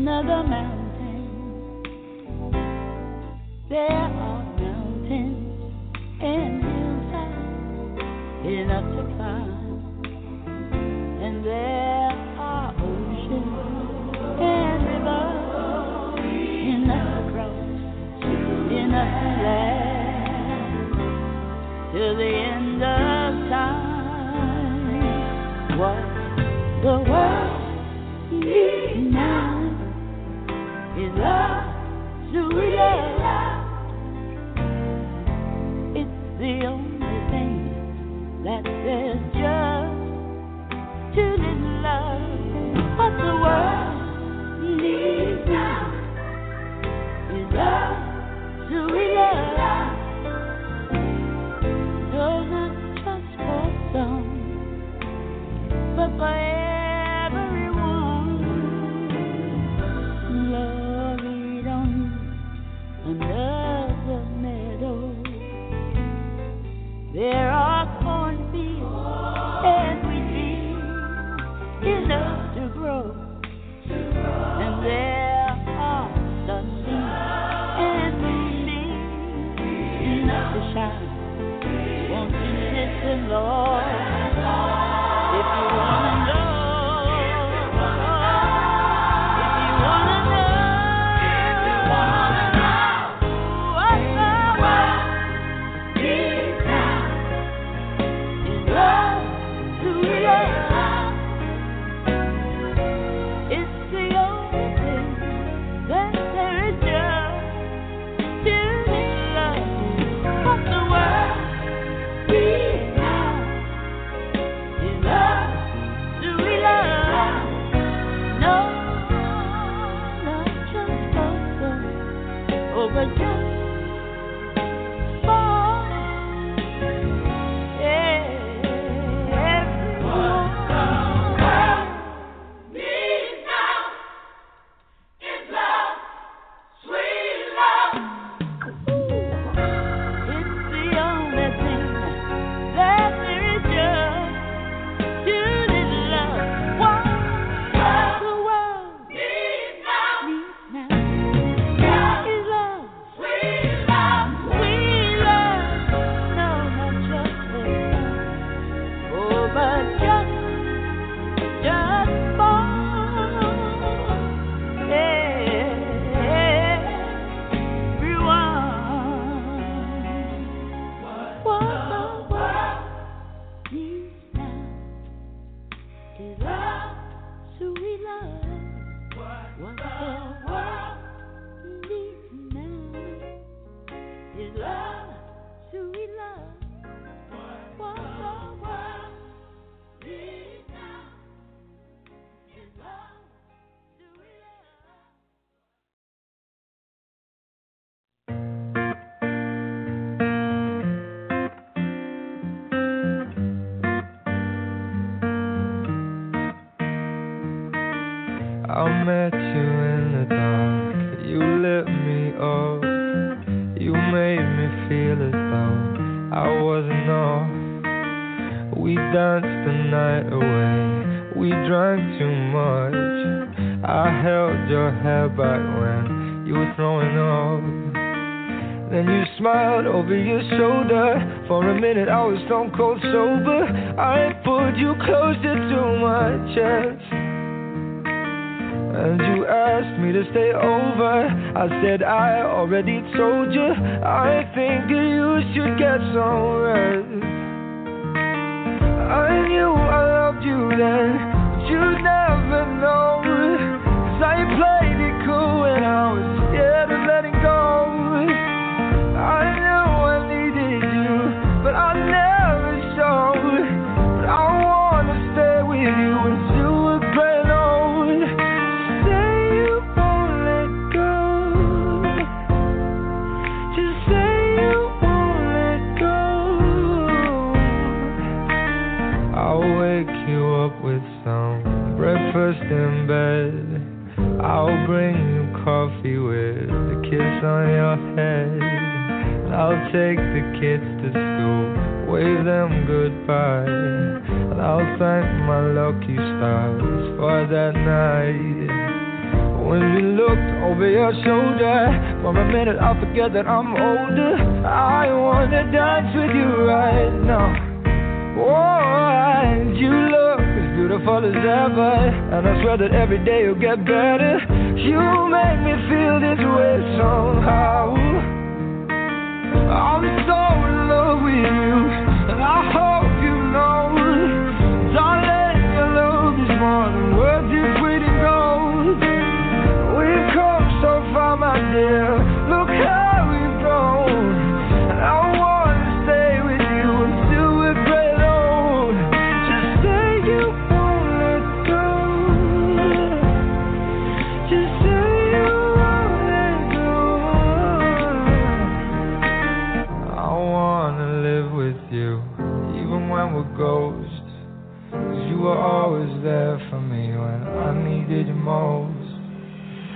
another mountain. There are mountains and hillsides enough to climb, and there are oceans and rivers enough to cross, enough to last till the end
I pulled you closer to my chest. And you asked me to stay over. I said, I already told you. I think you should get some rest. I knew I loved you then, but you never know. Cause I played it cool when I was scared of letting go. Coffee with a kiss on your head. I'll take the kids to school, wave them goodbye. And I'll thank my lucky stars for that night. When we looked over your shoulder, for a minute I forget that I'm older. I wanna dance with you right now. Oh, and you look as beautiful as ever. And I swear that every day you'll get better. You make me feel this way somehow. I'm so in love with you, and I hope you know, darling, your love is more than words this sweet and gold. We've come so far, my dear. There for me when I needed you most.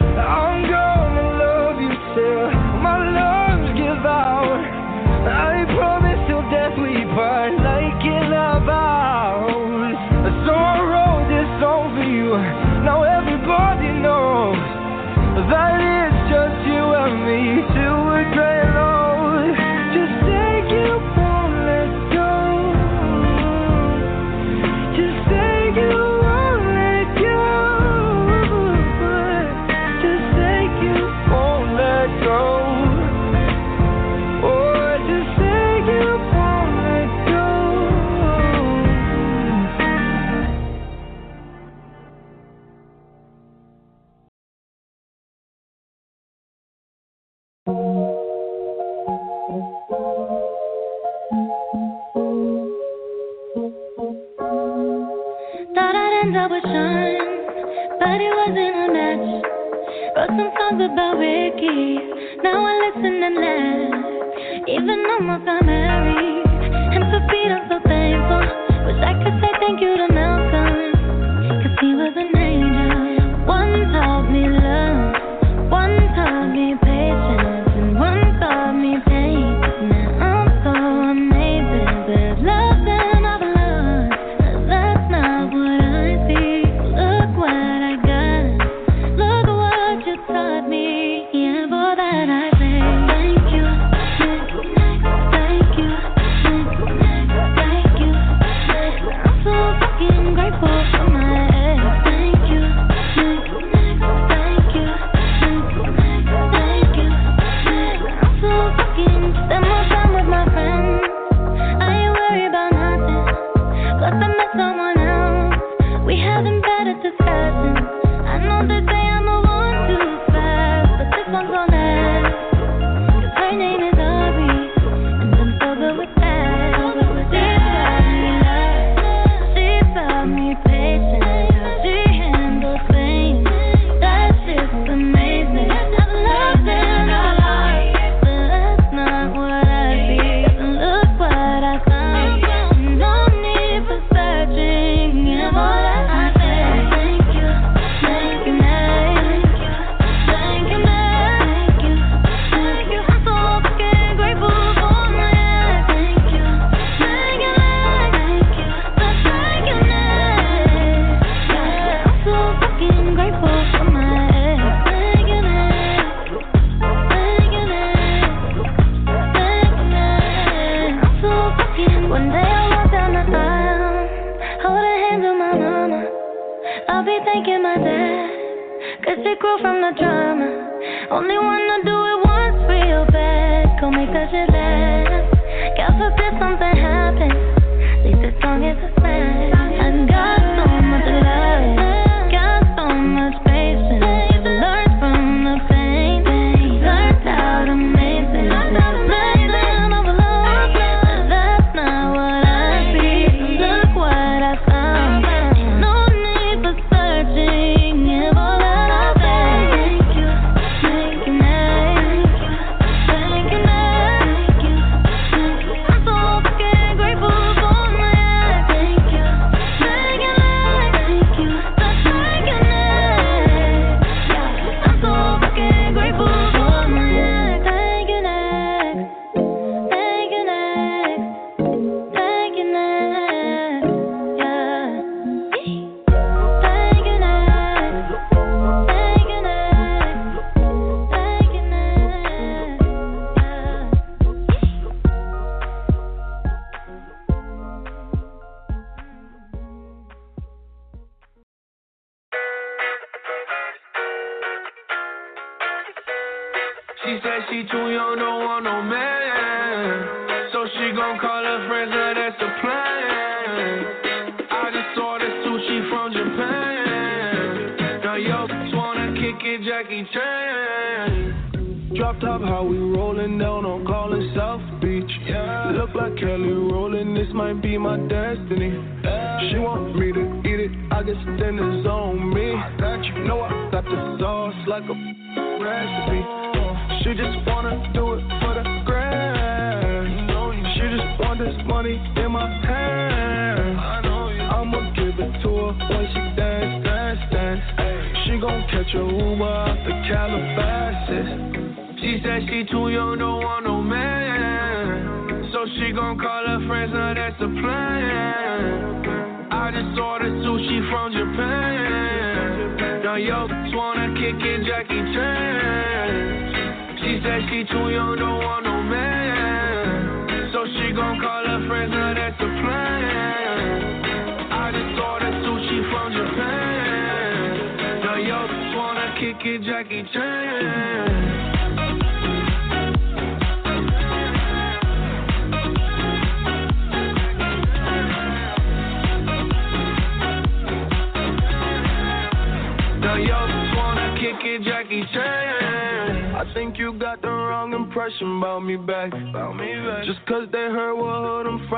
I'm gonna love you till my lungs give out. I promise till death we part like in our vows. So I wrote this song for you. Now everybody knows that it's just you and
me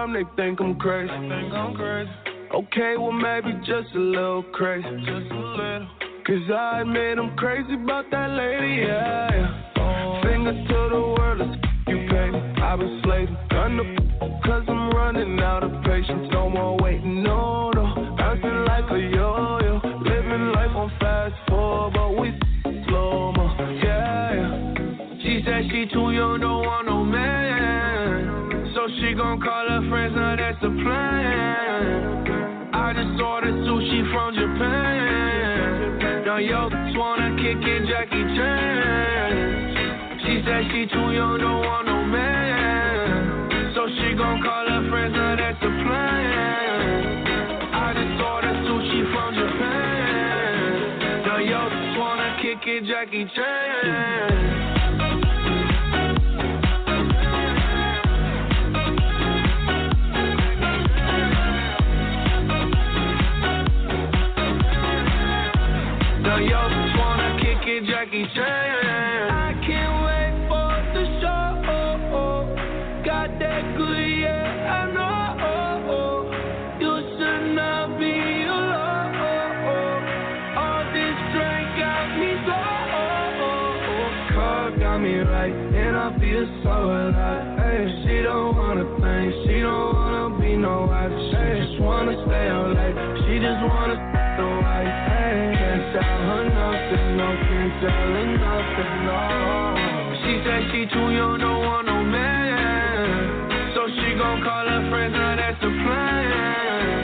time they think I'm crazy. Think I'm crazy. Okay, well maybe just a little crazy. Just a little. Cause I admit I'm crazy about that lady, yeah. yeah. Oh. Finger to the world, let's you pay. me. I've been slaving, done the cause I'm running out of patience. No more waiting, no.
Now that's the plan. I just ordered sushi from Japan. Now yo, just wanna kick in Jackie Chan. She said she too young, don't want no man. So she gon' call her friends, now that's the plan. I just ordered sushi from Japan. Now yo, just wanna kick in Jackie Chan.
She don't wanna think, she don't wanna be no wife. She just wanna stay all. She just wanna Can't tell her nothing, no, can't tell her nothing, no.
She said she too young, don't want no man. So she gon' call her friends, now that's the plan.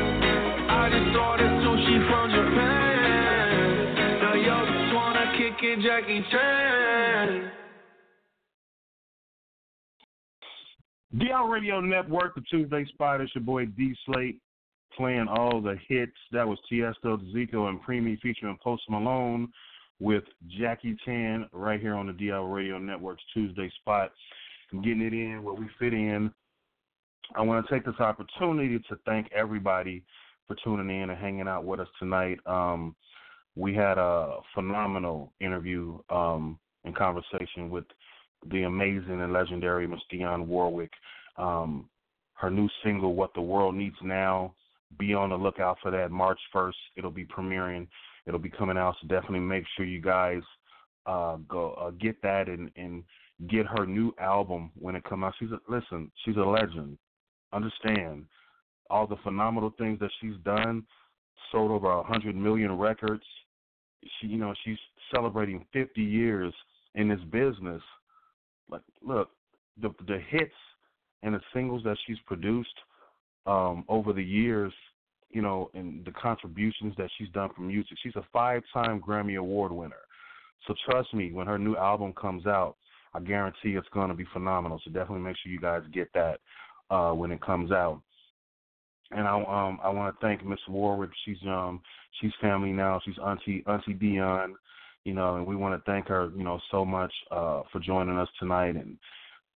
I just ordered sushi from Japan. The yo just wanna kick it, Jackie Chan.
D-Hour Radio Network, the Tuesday Spot. It's your boy D Slate playing all the hits. That was Tiesto, Dzeko, and Preme featuring Post Malone with Jackie Chan right here on the D-Hour Radio Network's Tuesday Spot. I'm getting it in where we fit in. I want to take this opportunity to thank everybody for tuning in and hanging out with us tonight. Um, we had a phenomenal interview um, and conversation with the amazing and legendary Miss Dionne Warwick. Um, her new single, What the World Needs Now, be on the lookout for that March 1st. It'll be premiering. It'll be coming out. So definitely make sure you guys uh, go uh, get that and, and get her new album when it comes out. She's a, listen. She's a legend. Understand all the phenomenal things that she's done. Sold over a hundred million records. She, you know, she's celebrating 50 years in this business. Like, look, the the hits and the singles that she's produced um, over the years, you know, and the contributions that she's done for music. She's a five-time Grammy Award winner. So trust me, when her new album comes out, I guarantee it's going to be phenomenal. So definitely make sure you guys get that uh, when it comes out. And I um I want to thank Miss Warwick. She's um she's family now. She's Auntie Auntie Dionne, you know, and we want to thank her, you know, so much uh for joining us tonight and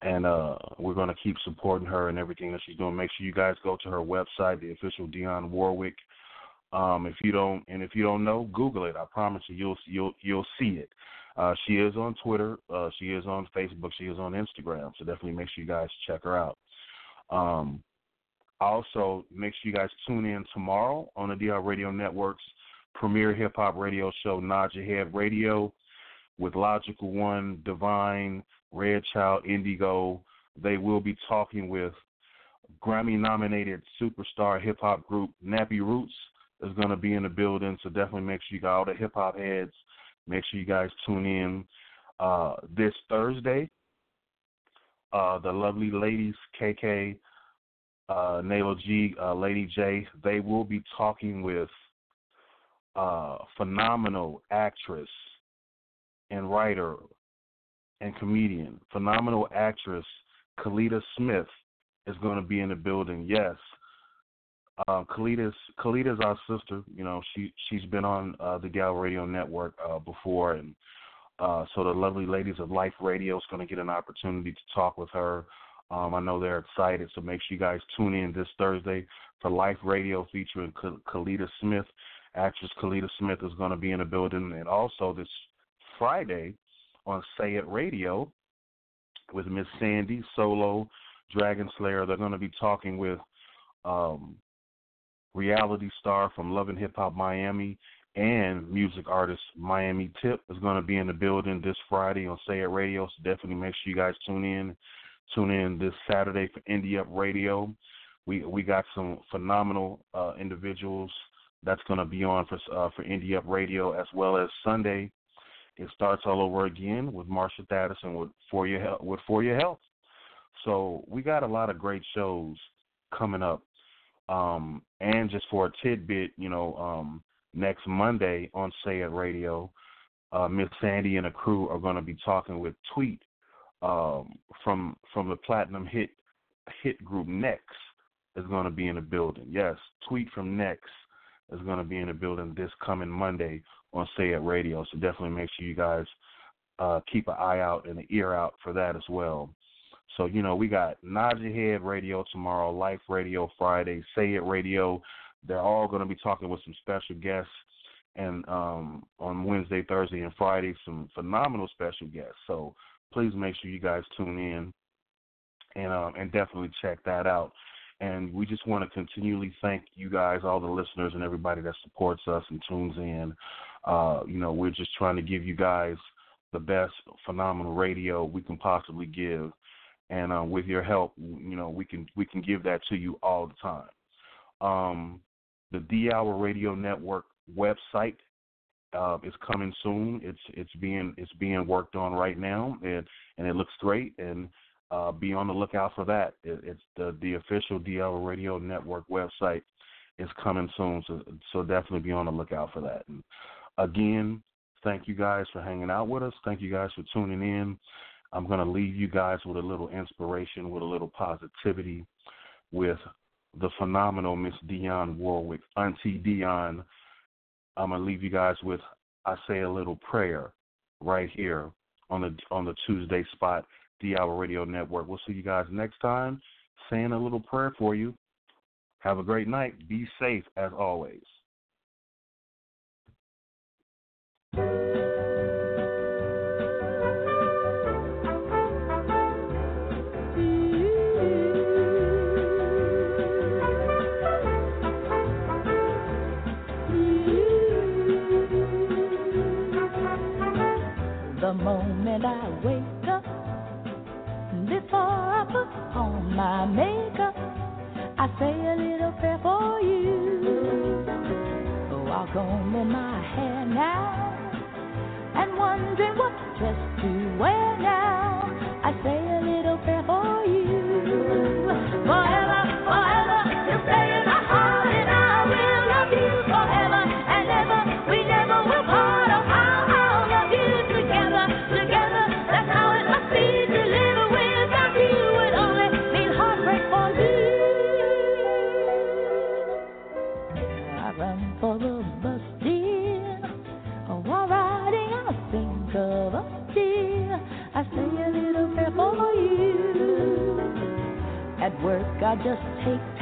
and uh, we're going to keep supporting her and everything that she's doing. Make sure you guys go to her website, the official Dionne Warwick. Um, if you don't, and if you don't know, Google it. I promise you, you'll you'll you'll see it. Uh, she is on Twitter. Uh, she is on Facebook. She is on Instagram. So definitely make sure you guys check her out. Um, also, make sure you guys tune in tomorrow on the D-Hour Radio Network's premier hip hop radio show, Nod Your Head Radio, with Logical One, Divine, Red Child, Indigo. They will be talking with Grammy nominated superstar hip hop group Nappy Roots is going to be in the building. So definitely make sure you got all the hip hop heads. Make sure you guys tune in uh, this Thursday. Uh, the lovely ladies, KK, uh, Nayla G, uh, Lady J, they will be talking with uh, phenomenal actress and writer and comedian, phenomenal actress Kellita Smith is going to be in the building. Yes, uh, Kellita's Kellita's our sister. You know, she she's been on uh, the Gal Radio Network uh, before, and uh, so the lovely ladies of Life Radio is going to get an opportunity to talk with her. Um, I know they're excited, so make sure you guys tune in this Thursday for Life Radio featuring Kellita Smith. Actress Kellita Smith is going to be in the building, and also this Friday on Say It Radio with Miss Sandy Solo, Dragon Slayer. They're going to be talking with um, reality star from Love and Hip Hop Miami and music artist Miami Tip is going to be in the building this Friday on Say It Radio. So definitely make sure you guys tune in. Tune in this Saturday for Indie Up Radio. We we got some phenomenal uh, individuals that's going to be on for uh, for Indie Up Radio as well as Sunday it starts all over again with Marsha Thadison with For Your Health, with For Your Health. So we got a lot of great shows coming up. Um, and just for a tidbit, you know, um, next Monday on Say It Radio, uh, Miss Sandy and a crew are going to be talking with Tweet um, from from the platinum hit hit group Next is going to be in the building. Yes, Tweet from Next is going to be in the building this coming Monday on Say It Radio. So definitely make sure you guys uh, keep an eye out and an ear out for that as well. So, you know, we got Nod Your Head Radio tomorrow, Life Radio Friday, Say It Radio. They're all going to be talking with some special guests. And um, on Wednesday, Thursday, and Friday, some phenomenal special guests. So please make sure you guys tune in and um, and definitely check that out. And we just want to continually thank you guys, all the listeners, and everybody that supports us and tunes in. Uh, you know, we're just trying to give you guys the best phenomenal radio we can possibly give, and uh, with your help, you know, we can we can give that to you all the time. Um, the D-Hour Radio Network website uh, is coming soon. It's it's being it's being worked on right now, and and it looks great. And uh, be on the lookout for that. It, it's the the official D-Hour Radio Network website is coming soon, so so definitely be on the lookout for that. And Again, thank you guys for hanging out with us. Thank you guys for tuning in. I'm going to leave you guys with a little inspiration, with a little positivity, with the phenomenal Miss Dionne Warwick, Auntie Dionne. I'm going to leave you guys with I say a little prayer right here on the on the Tuesday spot, D-Hour Radio Network. We'll see you guys next time. Saying a little prayer for you. Have a great night. Be safe as always.
My makeup, I say a little prayer for you. While combing my hair now, and wondering what dress to wear now, I say a little prayer for you. I just take